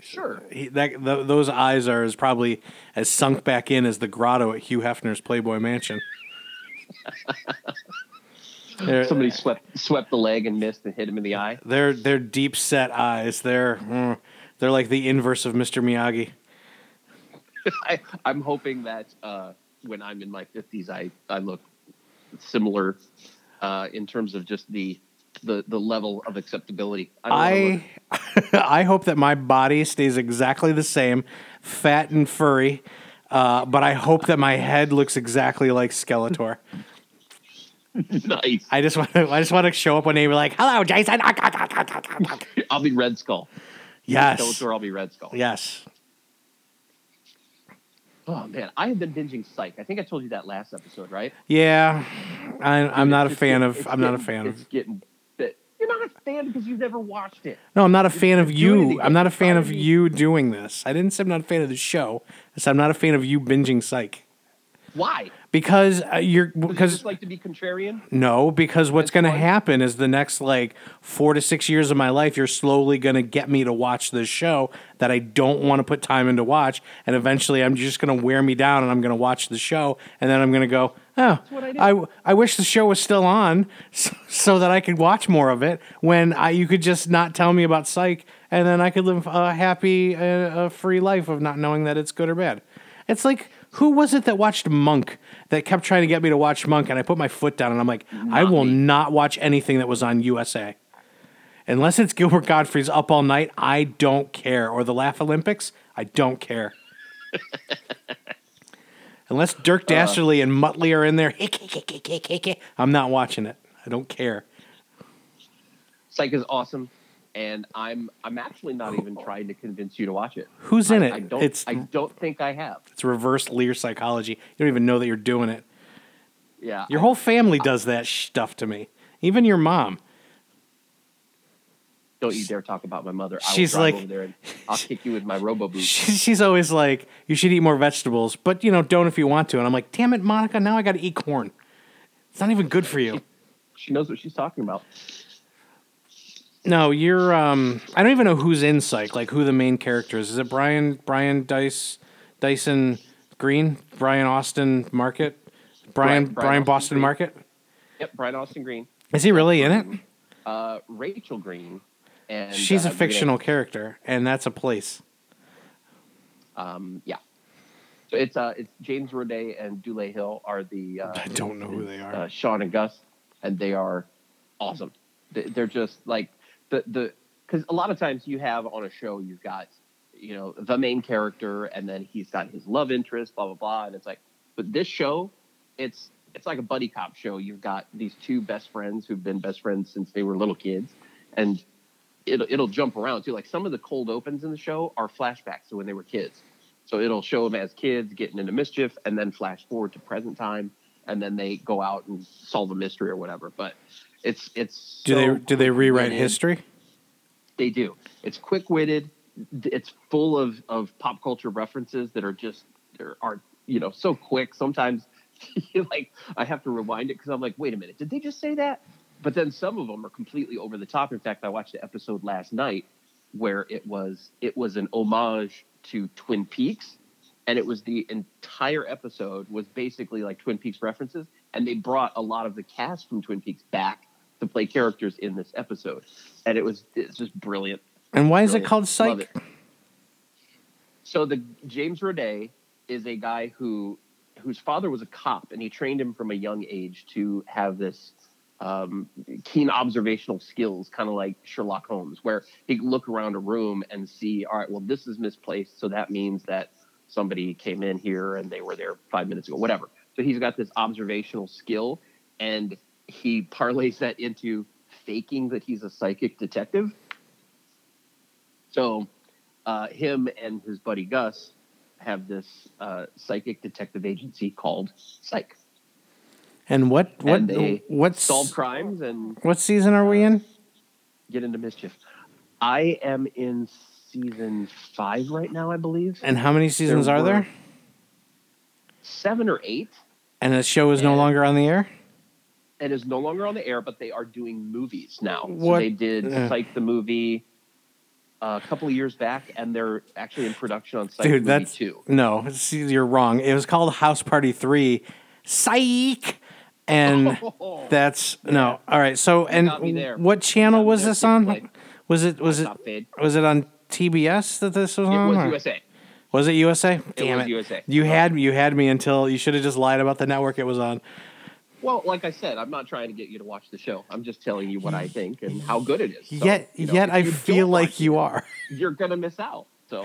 Sure. he, that th- those eyes are as probably as sunk back in as the grotto at Hugh Hefner's Playboy Mansion. (laughs) Somebody swept swept the leg and missed and hit him in the eye. they're they're deep set eyes. They're mm, they're like the inverse of Mr. Miyagi. (laughs) I, I'm hoping that uh, when I'm in my fifties, I I look similar uh, in terms of just the the the level of acceptability. I, don't wanna look- I (laughs) I hope that my body stays exactly the same, fat and furry. Uh, but I hope that my head looks exactly like Skeletor. (laughs) (laughs) nice. I just want to. I just want to show up one day and be like, "Hello, Jason." (laughs) I'll be Red Skull. yes, Skeletor, I'll be Red Skull. yes. Oh man, I have been binging Psych. I think I told you that last episode, right? Yeah, I, I'm not a fan getting- of. I'm not a getting- fan It's of. getting. bit- You're not a fan because you've never watched it. No, I'm not a fan of it's you. I'm not a fan of you doing this. I didn't say I'm not a fan of the show. I said I'm not a fan of you binging Psych Why? Because uh, you're Because like to be contrarian. No, because what's going to happen is the next like four to six years of my life, you're slowly going to get me to watch this show that I don't want to put time into watch, and eventually I'm just going to wear me down, and I'm going to watch the show, and then I'm going to go, oh, what I. I, I wish the show was still on, (laughs) so, so that I could watch more of it. When I you could just not tell me about Psych, and then I could live a happy, uh, a free life of not knowing that it's good or bad. It's like. Who was it that watched Monk that kept trying to get me to watch Monk? And I put my foot down and I'm like, I will me. not watch anything that was on USA. Unless it's Gilbert Gottfried's Up All Night, I don't care. Or the Laff-A-Lympics, I don't care. (laughs) Unless Dirk Uh. Dastardly and Muttley are in there, I'm not watching it. I don't care. Psych is awesome, and I'm I'm actually not even oh. trying to convince you to watch it. Who's in I, it? I don't. it's I don't think I have. it's reverse Lear psychology. You don't even know that you're doing it. Yeah. Your whole family does that stuff to me. Even your mom. Don't you dare talk about my mother. I She's like- over there and (laughs) I'll kick you with my robo boots. She's always like, you should eat more vegetables, but you know, don't if you want to. And I'm like, damn it, Monica, now I got to eat corn. It's not even good for you. (laughs) She knows what she's talking about. No, you're. Um, I don't even know who's in Psych, like who the main character is. Is it Brian Brian Dice Dyson Green, Brian Austin Market, Brian Brian- Brian, Brian Boston Green. Market? Yep, Brian Austin Green, Is he really in it? uh, Rachel Green, and She's uh, a fictional character, and that's a place. Um, yeah. So it's uh it's James Roday and Dule Hill are the uh, (laughs) I don't know who they are. uh, Sean and Gus, and they are awesome. They're just like the the because a lot of times you have on a show you've got you know the main character and then he's got his love interest, blah blah blah, and it's like, but this show, it's it's like a buddy cop show. You've got these two best friends who've been best friends since they were little kids, and it'll it'll jump around too. Like some of the cold opens in the show are flashbacks to when they were kids. So it'll show them as kids getting into mischief, and then flash forward to present time, and then they go out and solve a mystery or whatever. But it's it's Do so they do they rewrite history? They do. It's quick witted. It's full of of pop culture references that are just are you know so quick. Sometimes (laughs) like I have to rewind it because I'm like, wait a minute, did they just say that? But then some of them are completely over the top. In fact, I watched the episode last night where it was it was an homage to Twin Peaks, and it was the entire episode was basically like Twin Peaks references, and they brought a lot of the cast from Twin Peaks back to play characters in this episode, and it was it's just brilliant. And why is it called Psych? it. So the James Roday is a guy who whose father was a cop, and he trained him from a young age to have this um, keen observational skills, kind of like Sherlock Holmes, where he can look around a room and see, all right, well, this is misplaced, so that means that somebody came in here and they were there five minutes ago, whatever. So he's got this observational skill, and he parlays that into faking that he's a psychic detective. So uh, him and his buddy Gus have this uh, psychic detective agency called Psych. And what what and they what solve crimes and what season are we in? get into mischief. I am in season five right now, I believe. And how many seasons are there? Seven or eight, And the show is no longer on the air. And is no longer on the air, but they are doing movies now. So they did uh. Psych the movie uh, a couple of years back, and they're actually in production on Psych Dude, movie that's two. no. See, you're wrong. It was called House Party Three. Psych. And (laughs) that's no. All right. So and got me there. what channel was there, this on? Chick-fil-A. Was it was it fade. was it on TBS that this was It on? was or- USA. Was it USA? Damn was it. USA. You had you had me until you should have just lied about the network it was on. Well, like I said, I'm not trying to get you to watch the show. I'm just telling you what I think and how good it is. So, yet you know, yet I feel like you it, are. (laughs) You're gonna miss out. So,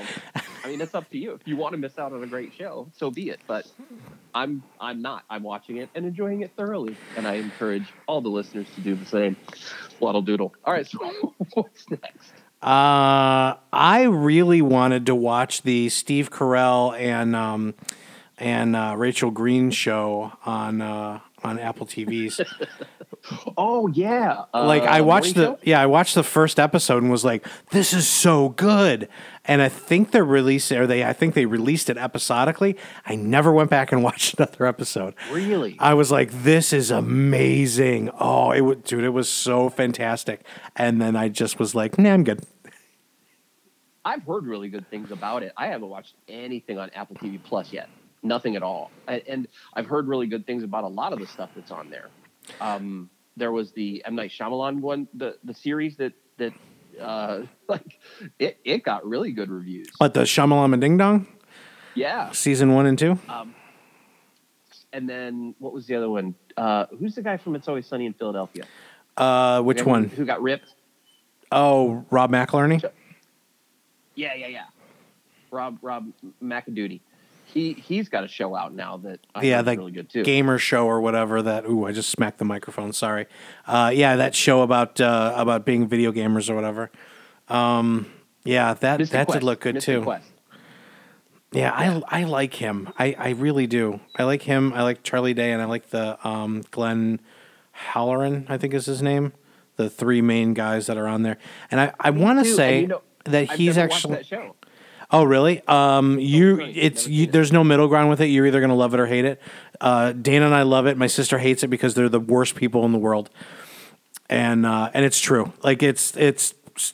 I mean, it's up to you. If you want to miss out on a great show, so be it. But I'm I'm not. I'm watching it and enjoying it thoroughly, and I encourage all the listeners to do the same. Waddle doodle. All right. So (laughs) what's next? Uh, I really wanted to watch the Steve Carell and um, and uh, Rachel Green show on uh, on Apple TVs. (laughs) Oh yeah. like Uh, I watched the show? yeah I watched the first episode and was like this is so good and I think they're releasing or they I think they released it episodically I never went back and (laughs) watched another episode Really? I was like this is amazing oh it would dude it was so fantastic and then I just was like nah I'm good I've heard really good things about it. I haven't watched anything on Apple TV Plus yet. Nothing at all. And, I've heard really good things about a lot of the stuff that's on there. Um, there was the M Night Shyamalan one, the the series that that uh, (laughs) like it it got really good reviews. but the Shamalama Ding Dong Yeah. season one and two Um, and then what was the other one? Uh, who's the guy from It's Always Sunny in Philadelphia? uh which The guy who- one Who got ripped? oh Rob McElhenney Yeah, yeah, yeah. Rob Rob McAdoody. He he's got a show out now that I yeah, that really good too. gamer show or whatever. That ooh, I just smacked the microphone. Sorry. Uh, yeah, that show about uh, about being video gamers or whatever. Um, yeah, that Mythic that Quest. did look good Mythic too. Quest. Yeah, I I like him. I I really do. I like him. I like Charlie Day, and I like the um, Glenn Halloran. I think is his name. The three main guys that are on there, and I I want to say you know, that I've he's actually. that. Oh, really? Um, you, it's you, there's no middle ground with it. You're either gonna love it or hate it. Uh, Dana and I love it. My sister hates it because they're the worst people in the world, and uh, and it's true. Like it's it's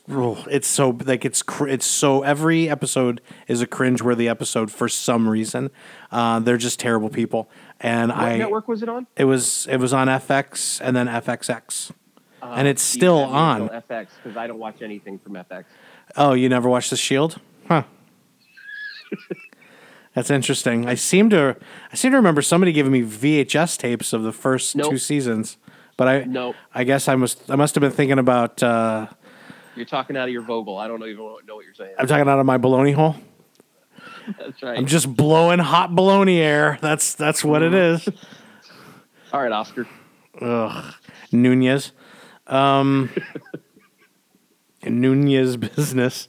oh, it's so like it's cr- it's so every episode is a cringe-worthy episode for some reason. Uh, they're just terrible people, and What I network was it on? it was it was on FX and then FXX, Uh, and it's see, still that means on. no FX because I don't watch anything from FX. Oh, you never watched The Shield? Huh. (laughs) That's interesting. I seem to I seem to remember somebody giving me VHS tapes of the first Nope. two seasons. But I Nope. I guess I must I must have been thinking about uh, You're talking out of your Fogle. I don't know even know what you're saying. I'm talking out of my baloney hole. That's right. I'm just blowing hot baloney air. That's that's what it is. (laughs) All right, Oscar. Ugh. Nunez. Um (laughs) Nunez business.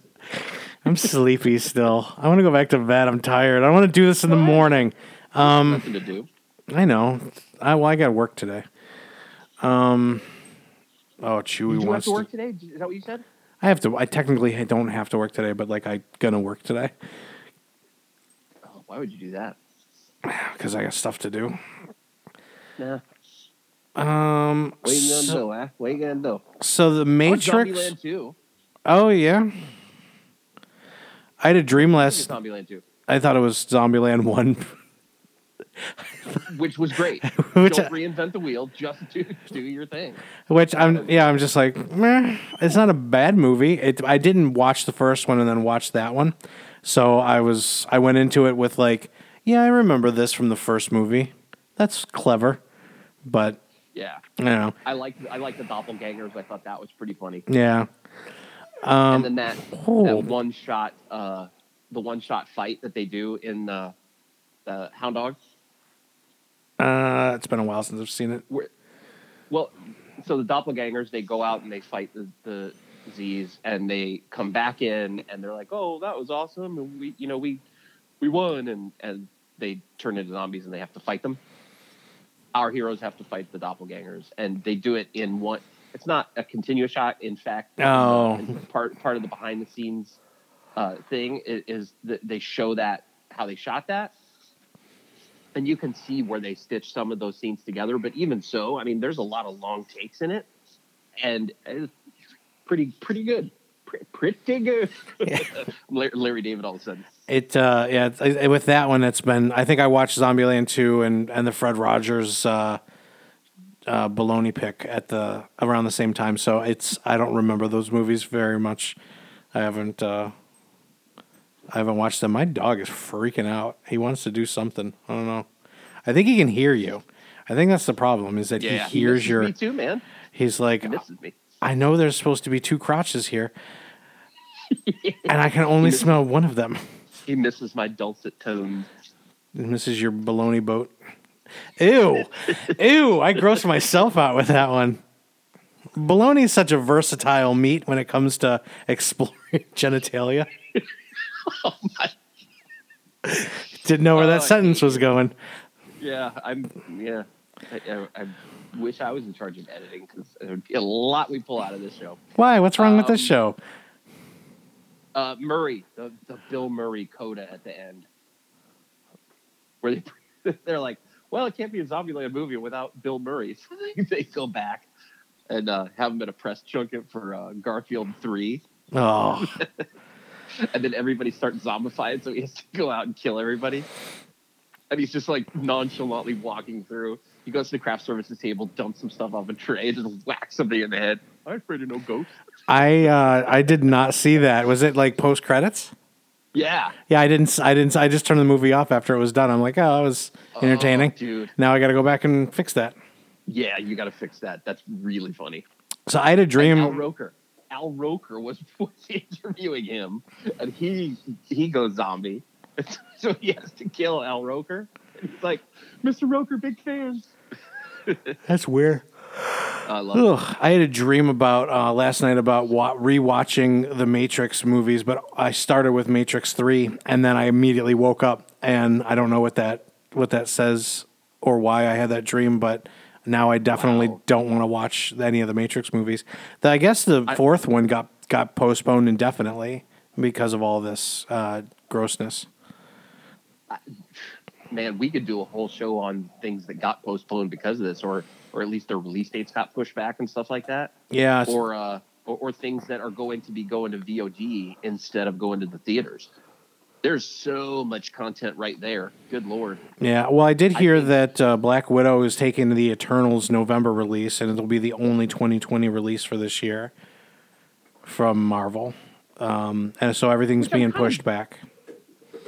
I'm sleepy still. I want to go back to bed. I'm tired. I want to do this in the morning. Um, Nothing to do. I know. I well, I got work today. Um. Oh, Chewy Did you have wants to to. work today? Is that what you said? I have to. I technically don't have to work today, but like I gonna work today Oh, why would you do that? (sighs) because I got stuff to do. Nah. Um. What you gonna So, do, huh? What you gonna do? so the Matrix. Zombieland 2. Oh yeah. I had a dream last. Zombieland 2. I thought it was Zombieland one. which was great. (laughs) Which Don't reinvent the wheel. Just do do your thing. Which I'm yeah, I'm just like, meh, it's not a bad movie. It I didn't watch the first one and then watch that one. So I was I went into it with like, yeah, I remember this from the first movie. That's clever. But Yeah, I don't know. I like I like the doppelgangers. I thought that was pretty funny. Yeah. And then that oh. that one shot, uh, the one shot fight that they do in the the Hound Dog. Uh it's been a while since I've seen it. Where, well, so the doppelgangers they go out and they fight the the Z's and they come back in and they're like, oh, that was awesome, and we you know we we won and and they turn into zombies and they have to fight them. Our heroes have to fight the doppelgangers and they do it in one. It's not a continuous shot. In fact, Oh. part part of the behind the scenes uh, thing is, is that they show that how they shot that and you can see where they stitched some of those scenes together. But even so, I mean, there's a lot of long takes in it, and it's pretty pretty good, pretty good. (laughs) Larry, Larry David all of a sudden. It uh yeah, with that one it's been I think I watched Zombieland 2 and and the Fred Rogers uh uh baloney pick at the around the same time. So it's I don't remember those movies very much. I haven't uh I haven't watched them. My dog is freaking out. He wants to do something. I don't know. I think he can hear you. I think that's the problem is that Yeah, he hears misses your me too, man. he's like He misses me. I know there's supposed to be two crotches here. and I can only smell one of them. (laughs) He misses my dulcet tones. This is your baloney boat. Ew. Ew. I grossed myself out with that one. Bologna is such a versatile meat when it comes to exploring (laughs) genitalia. Oh my. Didn't know where Oh, that I sentence was going. Yeah, I'm. Yeah, I, I, I wish I was in charge of editing because there would be a lot we pull out of this show. Why? What's wrong with this Um, show? Uh, Murray, the, the Bill Murray coda at the end, where they (laughs) they're like, "Well, it can't be a Zombieland movie without Bill Murray." (laughs) So they, they go back and uh, have him at a press junket for uh, Garfield Three, Oh, (laughs) and then everybody starts zombified, so he has to go out and kill everybody. And he's just like nonchalantly walking through. He goes to the craft services table, dumps some stuff off a tray, and just whacks somebody in the head. I'm afraid of no ghosts. I uh, I did not see that. Was it like post credits? Yeah, Yeah, I didn't. I didn't. I just turned the movie off after it was done. I'm like, oh, that was oh, entertaining. Oh, dude. Now I got to go back and fix that. Yeah, you got to fix that. That's really funny. So I had a dream. Al Roker. Al Roker was, (laughs) was interviewing him, and he he goes zombie, (laughs) so he has to kill Al Roker. And he's like, "Mr. Roker, big fans." (laughs) That's weird. I love. Ugh, I had a dream about uh, last night about wa- rewatching the Matrix movies, but I started with Matrix Three, and then I immediately woke up, and I don't know what that what that says or why I had that dream, but now I definitely Wow. don't want to watch any of the Matrix movies. The, I guess the fourth one got got postponed indefinitely because of all this uh, grossness. Man, we could do a whole show on things that got postponed because of this, or or at least their release dates got pushed back and stuff like that, Yeah, or uh, or, or things that are going to be going to VOD instead of going to the theaters. There's so much content right there. Good lord. Yeah, well, I did I hear think- that uh, Black Widow is taking the Eternals November release, and it'll be the only 2020 release for this year from Marvel. Um, and so everything's Which being kind of- pushed back.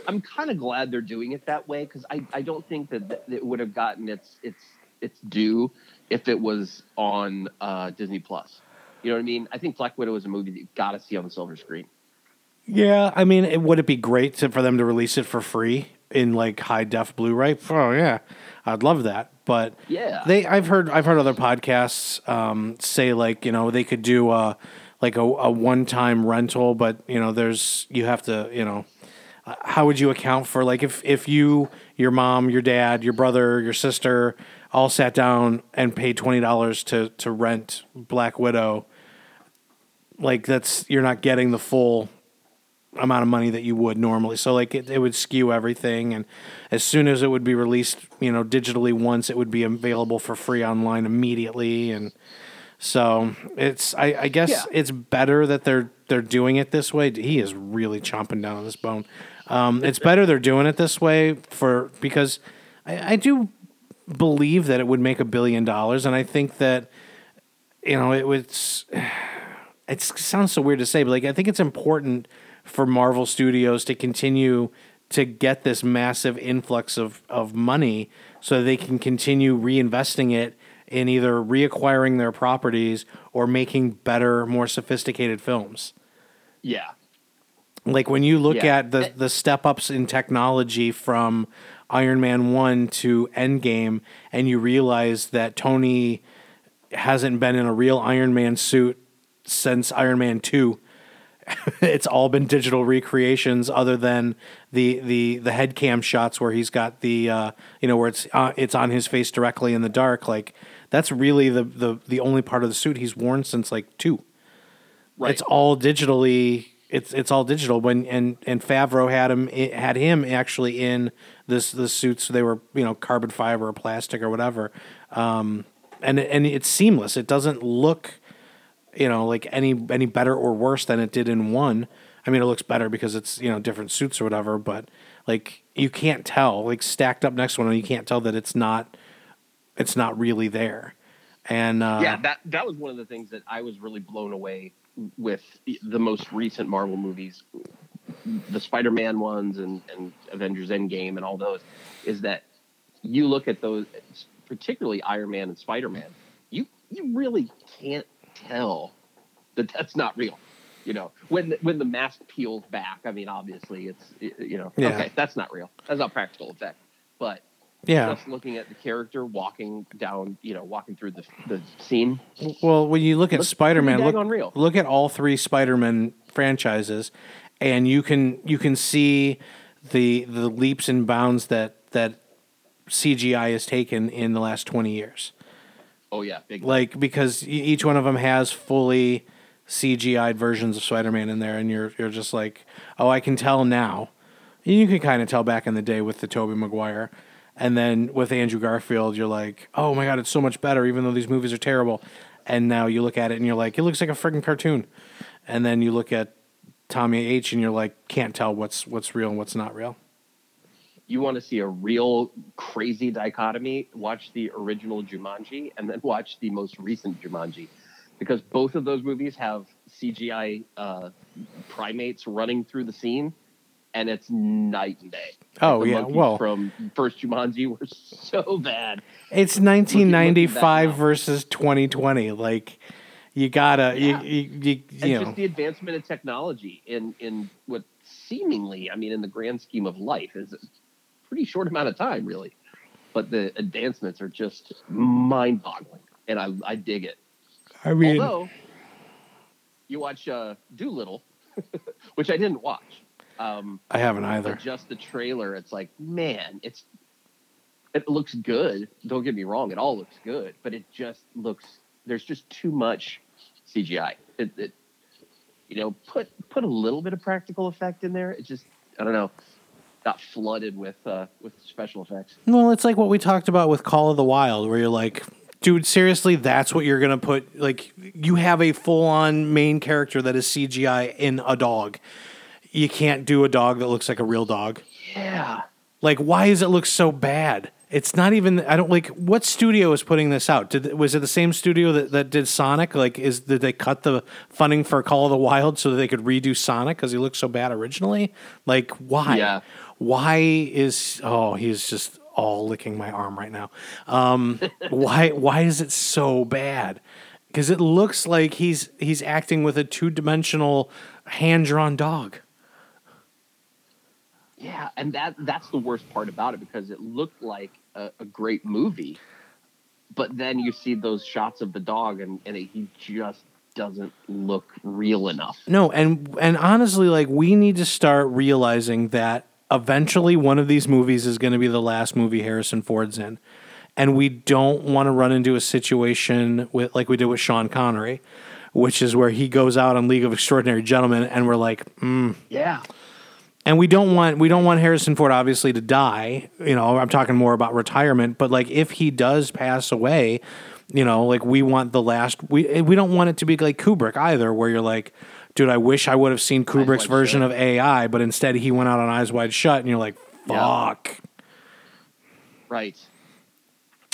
I'm kind of glad they're doing it that way because I, I don't think that th- it would have gotten its its its due if it was on uh, Disney Plus. You know what I mean? I think Black Widow is a movie that you got to see on the silver screen. Yeah, I mean, it, would it be great to, for them to release it for free in like high def Blu-ray? Oh yeah, I'd love that. But Yeah. they I've heard I've heard other podcasts um, say like you know they could do uh, like a, a one time rental, but you know there's you have to you know uh, how would you account for like if if you your mom your dad your brother your sister all sat down and paid twenty dollars to to rent Black Widow like that's you're not getting the full amount of money that you would normally. So like it, it would skew everything and as soon as it would be released, you know, digitally once it would be available for free online immediately and so it's I, I guess Yeah. it's better that they're they're doing it this way. He is really chomping down on this bone. Um, it's better they're doing it this way for because I, I do believe that it would make a billion dollars, and I think that you know it was. (sighs) It sounds so weird to say, but like I think it's important for Marvel Studios to continue to get this massive influx of of money so they can continue reinvesting it in either reacquiring their properties or making better, more sophisticated films. Yeah. Like when you look Yeah. at the eh. the step ups in technology from Iron Man 1 to Endgame and you realize that Tony hasn't been in a real Iron Man suit since Iron Man 2. (laughs) it's all been digital recreations other than the the the head cam shots where he's got the uh, you know where it's uh, it's on his face directly in the dark like that's really the the the only part of the suit he's worn since like 2 Right. it's all digitally it's it's all digital when and and Favreau had him had him actually in this the suits they were you know carbon fiber or plastic or whatever. Um and and it's seamless. It doesn't look you know like any any better or worse than it did in one. I mean it looks better because it's you know different suits or whatever but like you can't tell like stacked up next to one you can't tell that it's not it's not really there. And uh yeah, that that was one of the things that I was really blown away with the most recent Marvel movies, the Spider-Man ones and and Avengers Endgame and all those, is that you look at those, particularly Iron Man and Spider-Man, you you really can't tell that that's not real. You know, when when the mask peels back, I mean, obviously it's you know, Yeah. okay, that's not real. That's not practical effect, but yeah just looking at the character walking down, you know, walking through the the scene. Well, when you look at Spider Man, look, look at all three Spider Man franchises, and you can you can see the the leaps and bounds that that CGI has taken in the last twenty years. Oh yeah, big. Like because each one of them has fully CGI'd versions of Spider Man in there, and you're you're just like, oh, I can tell now. You can kind of tell back in the day with the Tobey Maguire. And then with Andrew Garfield, you're like, oh my God, it's so much better, even though these movies are terrible. And now you look at it and you're like, it looks like a freaking cartoon. And then you look at Tommy H and you're like, can't tell what's what's real and what's not real. you want to see a real crazy dichotomy? Watch the original Jumanji and then watch the most recent Jumanji, because both of those movies have CGI uh, primates running through the scene, and it's night and day. Oh, yeah, well- from first Jumanji were (laughs) so bad. It's looking back 1995 versus 2020. Like, you gotta, Yeah. you, you, you, and you know. just the advancement of technology in in what seemingly, I mean, in the grand scheme of life, is a pretty short amount of time, really. But the advancements are just mind-boggling, and I I dig it. I mean, Although you watch uh, Dolittle, (laughs) which I didn't watch, um, I haven't either. just the trailer, it's like, man, it's it looks good. Don't get me wrong, it all looks good, but it just looks there's just too much CGI. It, it you know, put put a little bit of practical effect in there. It just I don't know, got flooded with uh with special effects. Well, it's like what we talked about with Call of the Wild, where you're like, dude, seriously, that's what you're gonna put. Like, you have a full on main character that is CGI in a dog. You can't do a dog that looks like a real dog. Yeah. Like, why does it look so bad? It's not even. I don't like. What studio is putting this out? Did was it the same studio that, that did Sonic? Like, is did they cut the funding for Call of the Wild so that they could redo Sonic because he looked so bad originally? Like, why? Yeah. Why is? Oh, he's just all licking my arm right now. Um, (laughs) why? Why is it so bad? Because it looks like he's he's acting with a two dimensional hand drawn dog. Yeah, and that that's the worst part about it because it looked like a, a great movie, but then you see those shots of the dog and, and it, he just doesn't look real enough. No, and and honestly, like we need to start realizing that eventually one of these movies is going to be the last movie Harrison Ford's in, and we don't want to run into a situation with like we did with Sean Connery, which is where he goes out on League of Extraordinary Gentlemen, and we're like, mm. Yeah, and we don't want we don't want Harrison Ford obviously to die. You know, I'm talking more about retirement, but like if he does pass away, you know, like we want the last we we don't want it to be like Kubrick either, where you're like dude, I wish I would have seen Kubrick's version Shut. of AI, but instead he went out on Eyes Wide Shut, and you're like, Yeah. fuck. Right.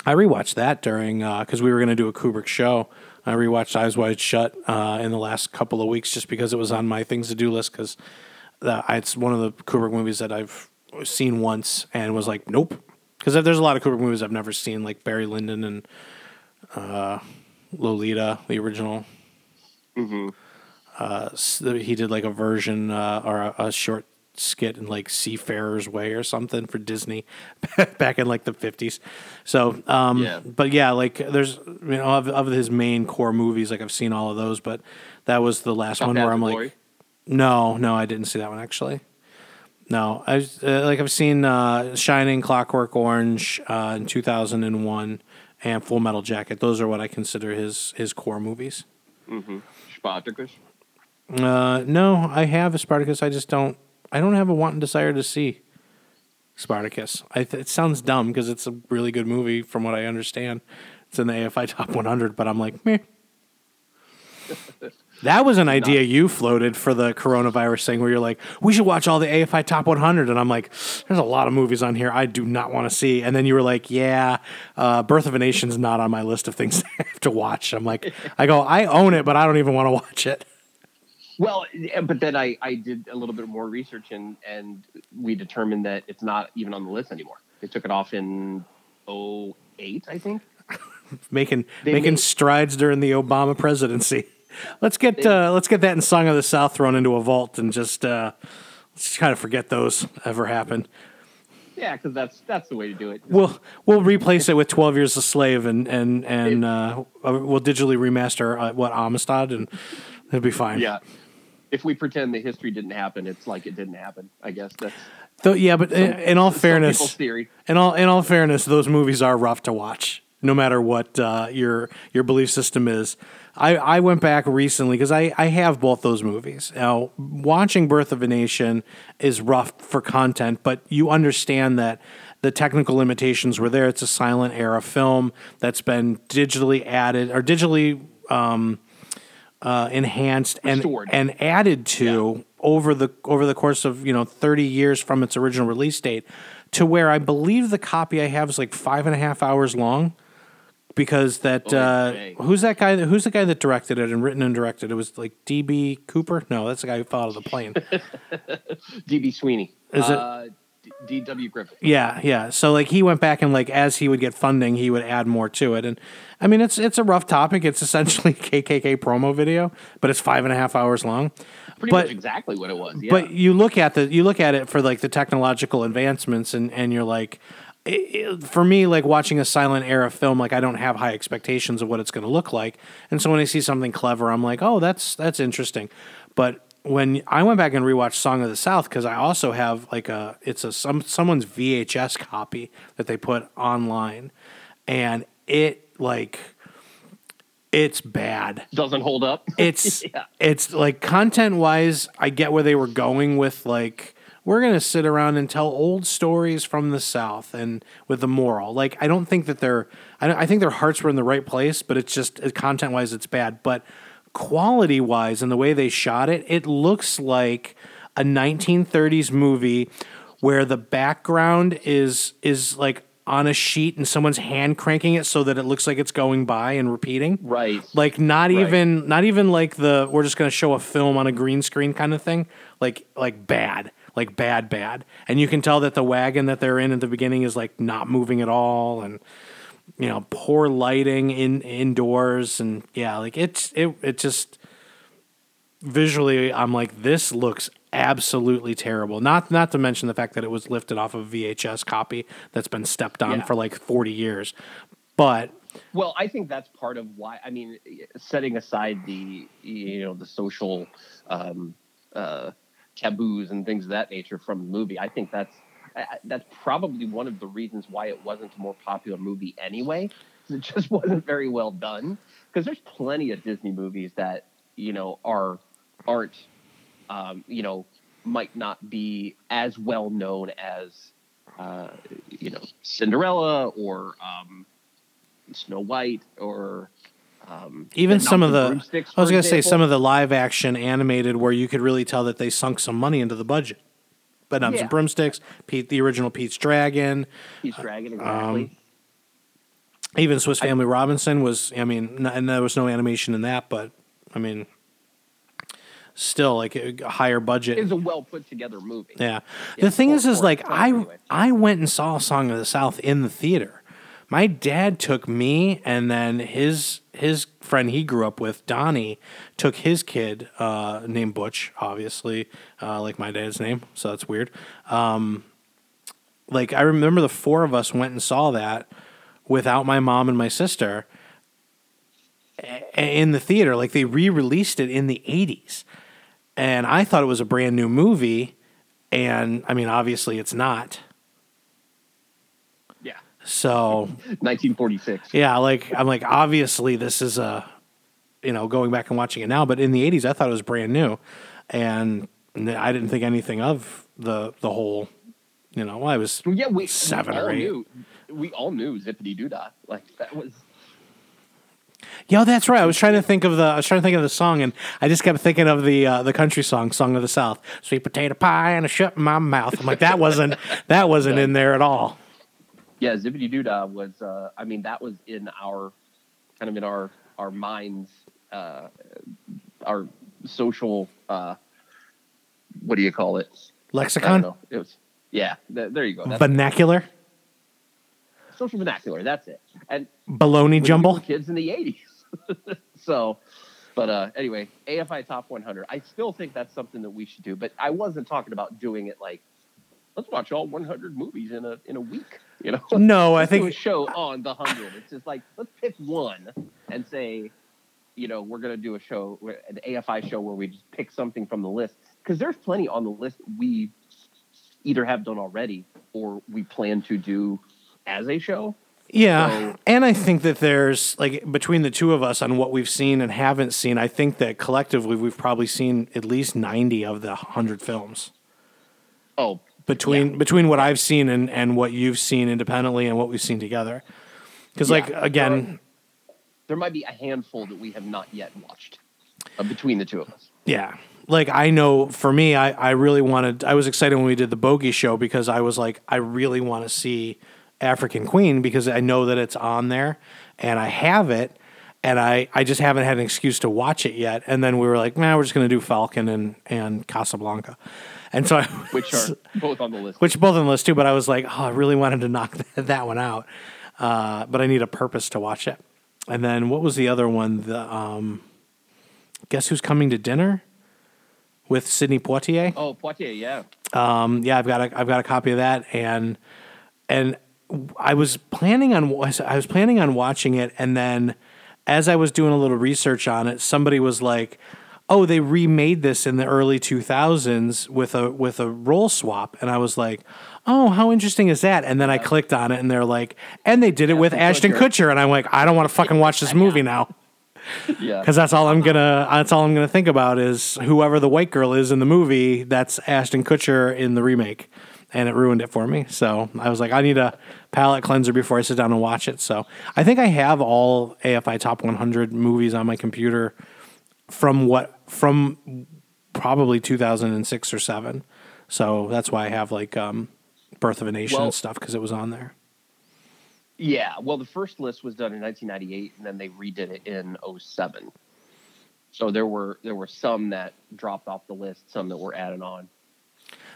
I rewatched that during because we were going to do a Kubrick show. I rewatched Eyes Wide Shut uh, in the last couple of weeks just because it was on my things to do list because it's one of the Kubrick movies that I've seen once and was like, nope. Because there's a lot of Kubrick movies I've never seen, like Barry Lyndon and uh, Lolita, the original. Uh, s- he did like a version uh, or a, a short skit in like Seafarer's Way or something for Disney (laughs) back in like the 50s. So, um, Yeah. but yeah, like there's, you know, of, of his main core movies, like I've seen all of those, but that was the last one where I'm like, Glory. No, no, I didn't see that one actually. No, I uh, like I've seen uh, Shining, Clockwork Orange uh, in 2001, and Full Metal Jacket. Those are what I consider his his core movies. Spartacus. Uh, no, I have a Spartacus. I just don't. I don't have a wanting desire to see Spartacus. I th- it sounds dumb because it's a really good movie from what I understand. It's in the AFI (laughs) Top 100, but I'm like, meh. (laughs) That was an idea you floated for the coronavirus thing where you're like, we should watch all the AFI Top 100. And I'm like, there's a lot of movies on here I do not want to see. And then you were like, yeah, uh, Birth of a Nation's not on my list of things (laughs) I have to watch. I'm like, I go, I own it, but I don't even want to watch it. Well, but then I, I did a little bit more research and and we determined that it's not even on the list anymore. They took it off in 08, I think. (laughs) making They making made- strides during the Obama presidency. Let's get uh, let's get that in Song of the South thrown into a vault and just uh, let's kind of forget those ever happened. Yeah, because that's that's the way to do it. We'll we'll replace it with Twelve Years a Slave and and and uh, we'll digitally remaster uh, what Amistad and it'll be fine. yeah. If we pretend the history didn't happen, it's like it didn't happen. I guess that's Though, yeah, but in, in all fairness, theory. in all in all fairness, those movies are rough to watch, no matter what uh, your your belief system is. I, I went back recently because I, I have both those movies. Now, watching Birth of a Nation is rough for content, but you understand that the technical limitations were there. It's a silent era film that's been digitally added or digitally um, uh, enhanced and Restored. and added to over the over the course of you know 30 years from its original release date to where I believe the copy I have is like five and a half hours long because that uh, who's that guy who's the guy that directed it and written and directed it was like DB Cooper no that's the guy who fell out of the plane (laughs) DB Sweeney. Is it- uh, D- DW Griffith? Yeah, yeah. So like he went back and like as he would get funding, he would add more to it. And I mean, it's it's a rough topic. It's essentially (laughs) KKK promo video, but it's five and a half hours long. Pretty But- much exactly what it was. Yeah. But you look at the you look at it for like the technological advancements, and and you're like, it, it- for me, like watching a silent era film, like I don't have high expectations of what it's going to look like, and so when I see something clever, I'm like, oh, that's that's interesting. But when I went back and rewatched Song of the South because I also have like a it's a some someone's VHS copy that they put online, and it like it's bad doesn't hold up. it's (laughs) Yeah. it's like content wise i get where they were going with like we're gonna sit around and tell old stories from the south and with the moral. Like i don't think that they're i, I think their hearts were in the right place but it's just content wise it's bad. But quality wise and the way they shot it it looks like a 1930s movie where the background is is like on a sheet and someone's hand cranking it so that it looks like it's going by and repeating. Right. like not Right. even not even like the we're just going to show a film on a green screen kind of thing. Like like bad like bad bad and you can tell that the wagon that they're in at the beginning is like not moving at all and you know poor lighting in indoors and yeah like it's it it just visually I'm like this looks absolutely terrible not not to mention the fact that it was lifted off of VHS copy that's been stepped on Yeah. for like 40 years but Well, I think that's part of why. I mean, setting aside the you know the social um, uh, taboos and things of that nature from the movie, I think that's that's probably one of the reasons why it wasn't a more popular movie anyway. It just (laughs) wasn't very well done. Because there's plenty of Disney movies that you know are aren't um, you know might not be as well known as uh, you know Cinderella or um, Snow White or Um, Even some of the, I was gonna say some of the live action animated where you could really tell that they sunk some money into the budget. But um, Yeah. some broomsticks, Pete, the original Pete's Dragon, Pete's Dragon um, exactly. even Swiss Family Robinson was. I mean, n- and there was no animation in that, but I mean, still like a higher budget. It was a well put together movie. Yeah. Yeah, the thing is, is like I anyway. I went and saw Song of the South in the theater. My dad took me, and then his his friend he grew up with, Donnie, took his kid uh, named Butch, obviously, uh, like my dad's name. So that's weird. Um, like I remember the four of us went and saw that without my mom and my sister in the theater. Like they re-released it in the '80s, and I thought it was a brand new movie. And I mean, obviously, it's not. So 1946. yeah, like I'm like, obviously, this is a, you know, going back and watching it now. But in the '80s, I thought it was brand new, and I didn't think anything of the the whole. You know, I was Well, yeah, we Seven we or all eight. Knew, we all knew Zippity Doodah. Like that was Yeah, that's right. I was trying to think of the I was trying to think of the song, and I just kept thinking of the uh, the country song, "Song of the South," "Sweet potato pie and a shut in my mouth." I'm like, that wasn't that wasn't (laughs) in there at all. Yeah, Zippity Doodah was. Uh, I mean, that was in our kind of in our our minds, uh, our social. Uh, what do you call it? I don't Lexicon, know. It was. Yeah, th- there you go. That's vernacular, social vernacular. That's it. And baloney jumble. kids in the 80s. (laughs) so, but uh, anyway, AFI Top 100. I still think that's something that we should do, but I wasn't talking about doing it like, let's watch all 100 movies in a in a week. You know, (laughs) No, I Let's do a think show on the hundred. It's just like let's pick one and say, you know, we're gonna do a show, an AFI show where we just pick something from the list because there's plenty on the list we either have done already or we plan to do as a show. Yeah, So- and I think that there's like between the two of us on what we've seen and haven't seen. I think that collectively we've probably seen at least ninety of the hundred films. Oh, between between what I've seen and, and what you've seen independently and what we've seen together. Because like Yeah. again, there might be a handful that we have not yet watched uh, between the two of us. yeah. Like I know for me, I, I really wanted I was excited when we did the bogey show because I was like, I really want to see African Queen because I know that it's on there and I have it and I, I just haven't had an excuse to watch it yet. And then we were like, man, we're just gonna do Falcon and, and Casablanca. And so I (laughs) Which are both on the list. which are both on the list too. But I was like, oh, I really wanted to knock (laughs) that, that one out, uh, but I need a purpose to watch it. And then what was the other one? The um, guess who's coming to dinner with Sidney Poitier? oh, Poitier, yeah. Um, yeah, I've got a, I've got a copy of that, and and I was planning on I was planning on watching it, and then as I was doing a little research on it, somebody was like, "Oh, they remade this in the early 2000s with a with a role swap," and I was like, "Oh, how interesting is that?" And then I clicked on it, and they're like, "And they did it with Ashton Kutcher. Kutcher," and I'm like, "I don't want to fucking watch this (laughs) movie now." Yeah. because that's all I'm gonna that's all I'm gonna think about is whoever the white girl is in the movie. That's Ashton Kutcher in the remake, and it ruined it for me. So I was like, I need a palate cleanser before I sit down and watch it. So I think I have all AFI Top 100 movies on my computer from what from probably 2006 or seven. So that's why I have like um, Birth of a Nation Well- and stuff because it was on there. Yeah, well, the first list was done in 1998, and then they redid it in 07. So there were there were some that dropped off the list, some that were added on.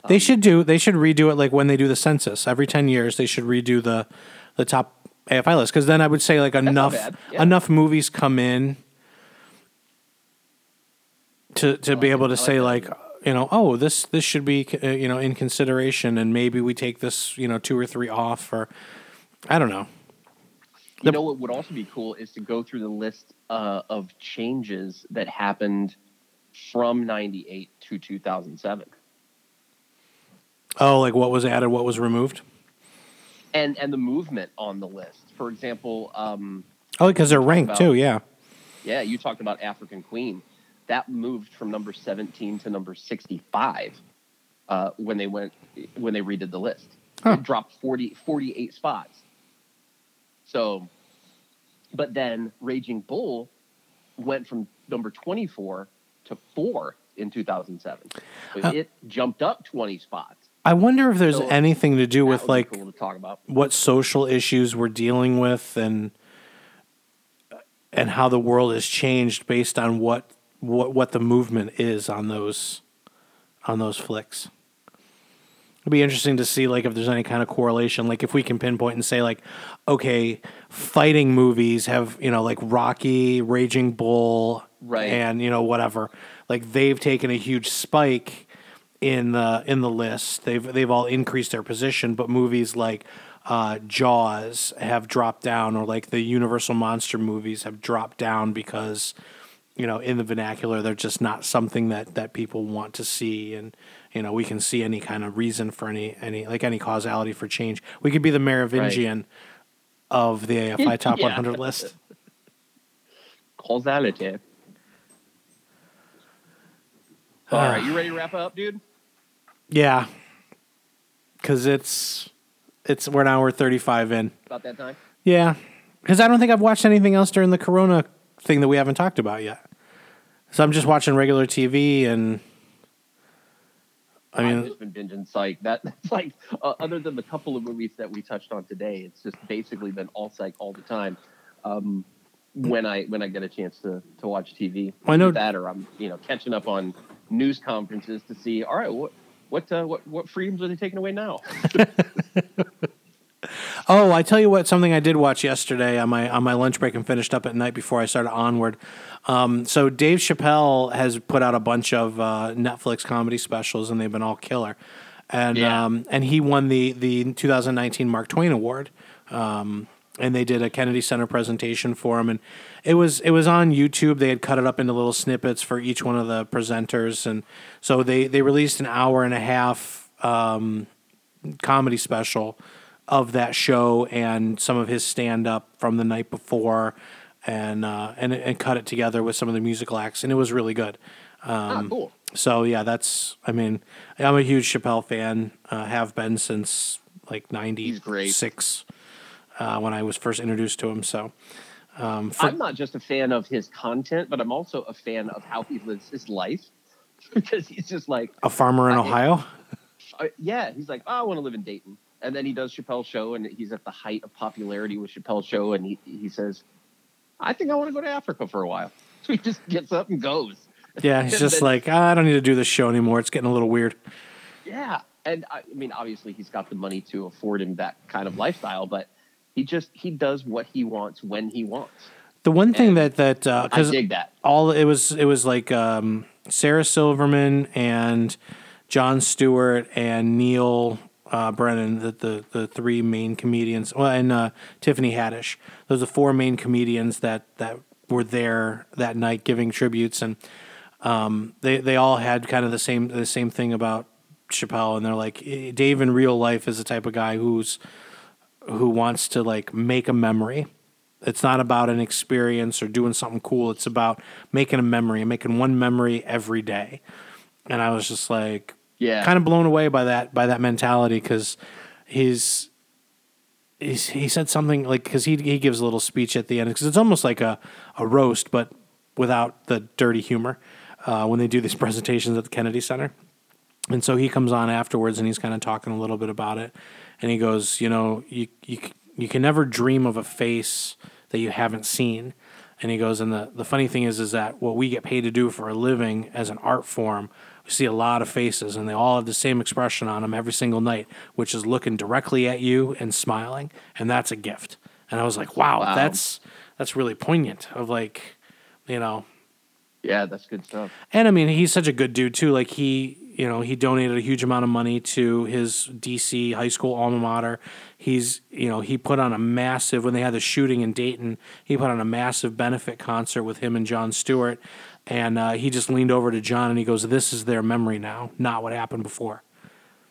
They should do. They should redo it like when they do the census every ten years. They should redo the the top AFI list because then I would say like enough yeah. enough movies come in to to be able to I say like like you know oh this this should be uh, you know in consideration and maybe we take this you know two or three off or I don't know. You The- know what would also be cool is to go through the list uh, of changes that happened from 98 to 2007. Oh, like what was added, what was removed? And and the movement on the list. For example, um, Oh, because they're ranked about- too. Yeah. yeah, you talked about African Queen. That moved from number 17 to number 65 uh, when they went when they redid the list. Huh. It dropped 40, 48 spots. So, but then Raging Bull went from number 24 to four in 2007. So Uh, it jumped up 20 spots. I wonder if there's So, anything to do with like cool to talk about. what social issues we're dealing with and and how the world has changed based on what what what the movement is on those on those flicks. It'd be interesting to see like if there's any kind of correlation, like if we can pinpoint and say like, okay, fighting movies have you know like Rocky, Raging Bull, Right. and you know whatever, like they've taken a huge spike in the in the list. They've they've all increased their position, but movies like uh, Jaws have dropped down, or like the Universal monster movies have dropped down because you know in the vernacular they're just not something that that people want to see, and you know we can see any kind of reason for any any like any causality for change. We could be the Merovingian of the AFI (laughs) Top Yeah. 100 list. Causality. (sighs) All right, you ready to wrap up, dude? Yeah, because it's it's we're now we're 35 in. About that time? Yeah, because I don't think I've watched anything else during the Corona thing that we haven't talked about yet. So I'm just watching regular TV, and I I've mean, just been binging Psych. That, (laughs) that's like, uh, other than the couple of movies that we touched on today, it's just basically been all Psych all the time. Um, when I when I get a chance to to watch TV, I know- that, or I'm you know catching up on news conferences to see. All right, what what uh, what what freedoms are they taking away now? (laughs) oh, I tell you what, something I did watch yesterday on my on my lunch break and finished up at night before I started onward. Um, so Dave Chappelle has put out a bunch of uh, Netflix comedy specials, and they've been all killer. And Yeah. um, and he won the the 2019 Mark Twain Award. Um, and they did a Kennedy Center presentation for him, and it was it was on YouTube. They had cut it up into little snippets for each one of the presenters, and so they they released an hour and a half um, comedy special of that show and some of his stand up from the night before, and uh, and and cut it together with some of the musical acts, and it was really good. ah, cool. So yeah, that's I mean I'm a huge Chappelle fan. Uh, have been since like '96 uh, when I was first introduced to him. So um, for, I'm not just a fan of his content, but I'm also a fan of how he lives his life (laughs) because he's just like, a farmer in I- Ohio. uh, yeah, he's like, oh, I want to live in Dayton. And then he does Chappelle's show, and he's at the height of popularity with Chappelle's show, and he, he says, I think I want to go to Africa for a while. So (laughs) he just gets up and goes. Yeah, he's (laughs) just then- like "Ah, I don't need to do this show anymore. It's getting a little weird. Yeah. And I, I mean, obviously, he's got the money to afford him that kind of lifestyle, but he just, he does what he wants when he wants. The one thing And that that I because dig that. all it was it was like um, Sarah Silverman and Jon Stewart and Neal uh, Brennan, the, the the three main comedians, well, and uh, Tiffany Haddish. Those are the four main comedians that that were there that night giving tributes, and um, they they all had kind of the same the same thing about Chappelle, and they're like eh, Dave in real life is the type of guy who's who wants to like make a memory. It's not about an experience or doing something cool. It's about making a memory and making one memory every day. And I was just like, Yeah. kind of blown away by that by that mentality because he's. He's, he said something like because he he gives a little speech at the end because it's almost like a, a roast but without the dirty humor uh, when they do these (laughs) presentations at the Kennedy Center. And so he comes on afterwards and he's kind of talking a little bit about it. And he goes, you know, you you you can never dream of a face that you haven't seen. And he goes, and the, the funny thing is, is that what we get paid to do for a living as an art form, we see a lot of faces, and they all have the same expression on them every single night, which is looking directly at you and smiling, and that's a gift. And I was like, wow, Wow. that's that's really poignant. Of like, you know, Yeah, that's good stuff. and I mean, he's such a good dude too. Like he, you know, he donated a huge amount of money to his DC high school alma mater. He's, you know, he put on a massive when they had the shooting in Dayton. He put on a massive benefit concert with him and Jon Stewart, and uh, he just leaned over to Jon and he goes, "This is their memory now, not what happened before."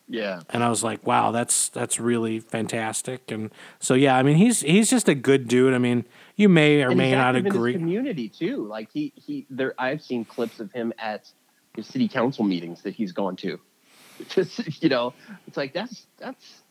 Yeah. And I was like, "Wow, that's that's really fantastic." And so, yeah, I mean, he's he's just a good dude. I mean, you may or and may not active in his agree. community too. Like he he there I've seen clips of him at city council meetings that he's gone to. (laughs) Just you know, it's like that's that's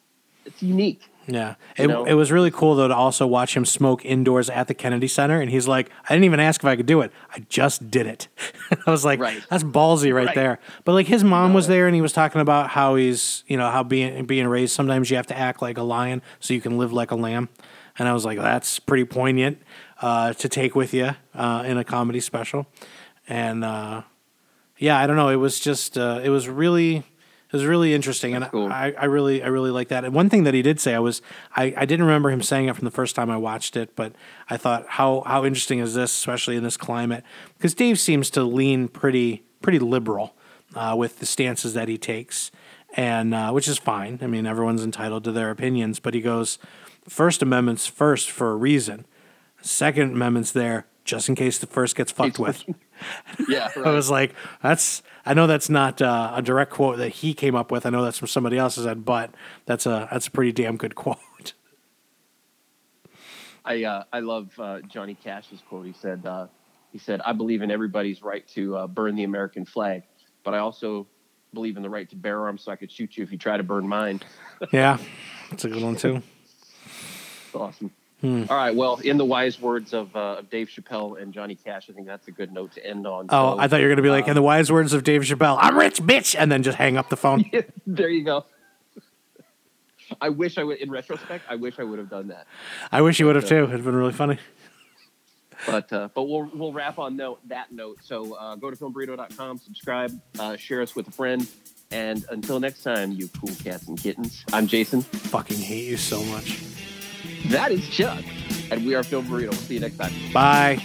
it's unique. Yeah, You it, know? it was really cool though to also watch him smoke indoors at the Kennedy Center, and he's like, "I didn't even ask if I could do it. I just did it." (laughs) I was like, Right. "That's ballsy right, Right. there." But like his mom was there, and he was talking about how he's, you know, how being being raised. Sometimes you have to act like a lion so you can live like a lamb, and I was like, "That's pretty poignant uh, to take with you uh, in a comedy special," and uh, yeah, I don't know. It was just uh, it was really it was really interesting, and cool. I, I really I really like that. And one thing that he did say, I was I, I didn't remember him saying it from the first time I watched it, but I thought how how interesting is this, especially in this climate, because Dave seems to lean pretty pretty liberal uh, with the stances that he takes, and uh, which is fine. I mean, everyone's entitled to their opinions, but he goes First Amendment's first for a reason. Second Amendment's there just in case the first gets fucked with. (laughs) (laughs) Yeah, I was like, that's. I know that's not uh, a direct quote that he came up with. I know that's from somebody else's head, but that's a that's a pretty damn good (laughs) quote. I uh, I love uh, Johnny Cash's quote. He said uh, he said I believe in everybody's right to uh, burn the American flag, but I also believe in the right to bear arms so I could shoot you if you try to burn mine. yeah, that's a good one too. (laughs) Awesome. Hmm. All right. Well, in the wise words of, uh, of Dave Chappelle and Johnny Cash, I think that's a good note to end on. Oh, So, I thought you were gonna be like, uh, in the wise words of Dave Chappelle, "I'm rich, bitch," and then just hang up the phone. (laughs) there you go. I wish I would. In retrospect, I wish I would have done that. I wish you would have too. It'd been really funny. But uh, but we'll we'll wrap on note that note. So uh, go to filmburrito.com, subscribe, uh, share us with a friend, and until next time, you cool cats and kittens. I'm Jason. Fucking hate you so much. That is Chuck, and we are Film Burrito. We'll see you next time. Bye.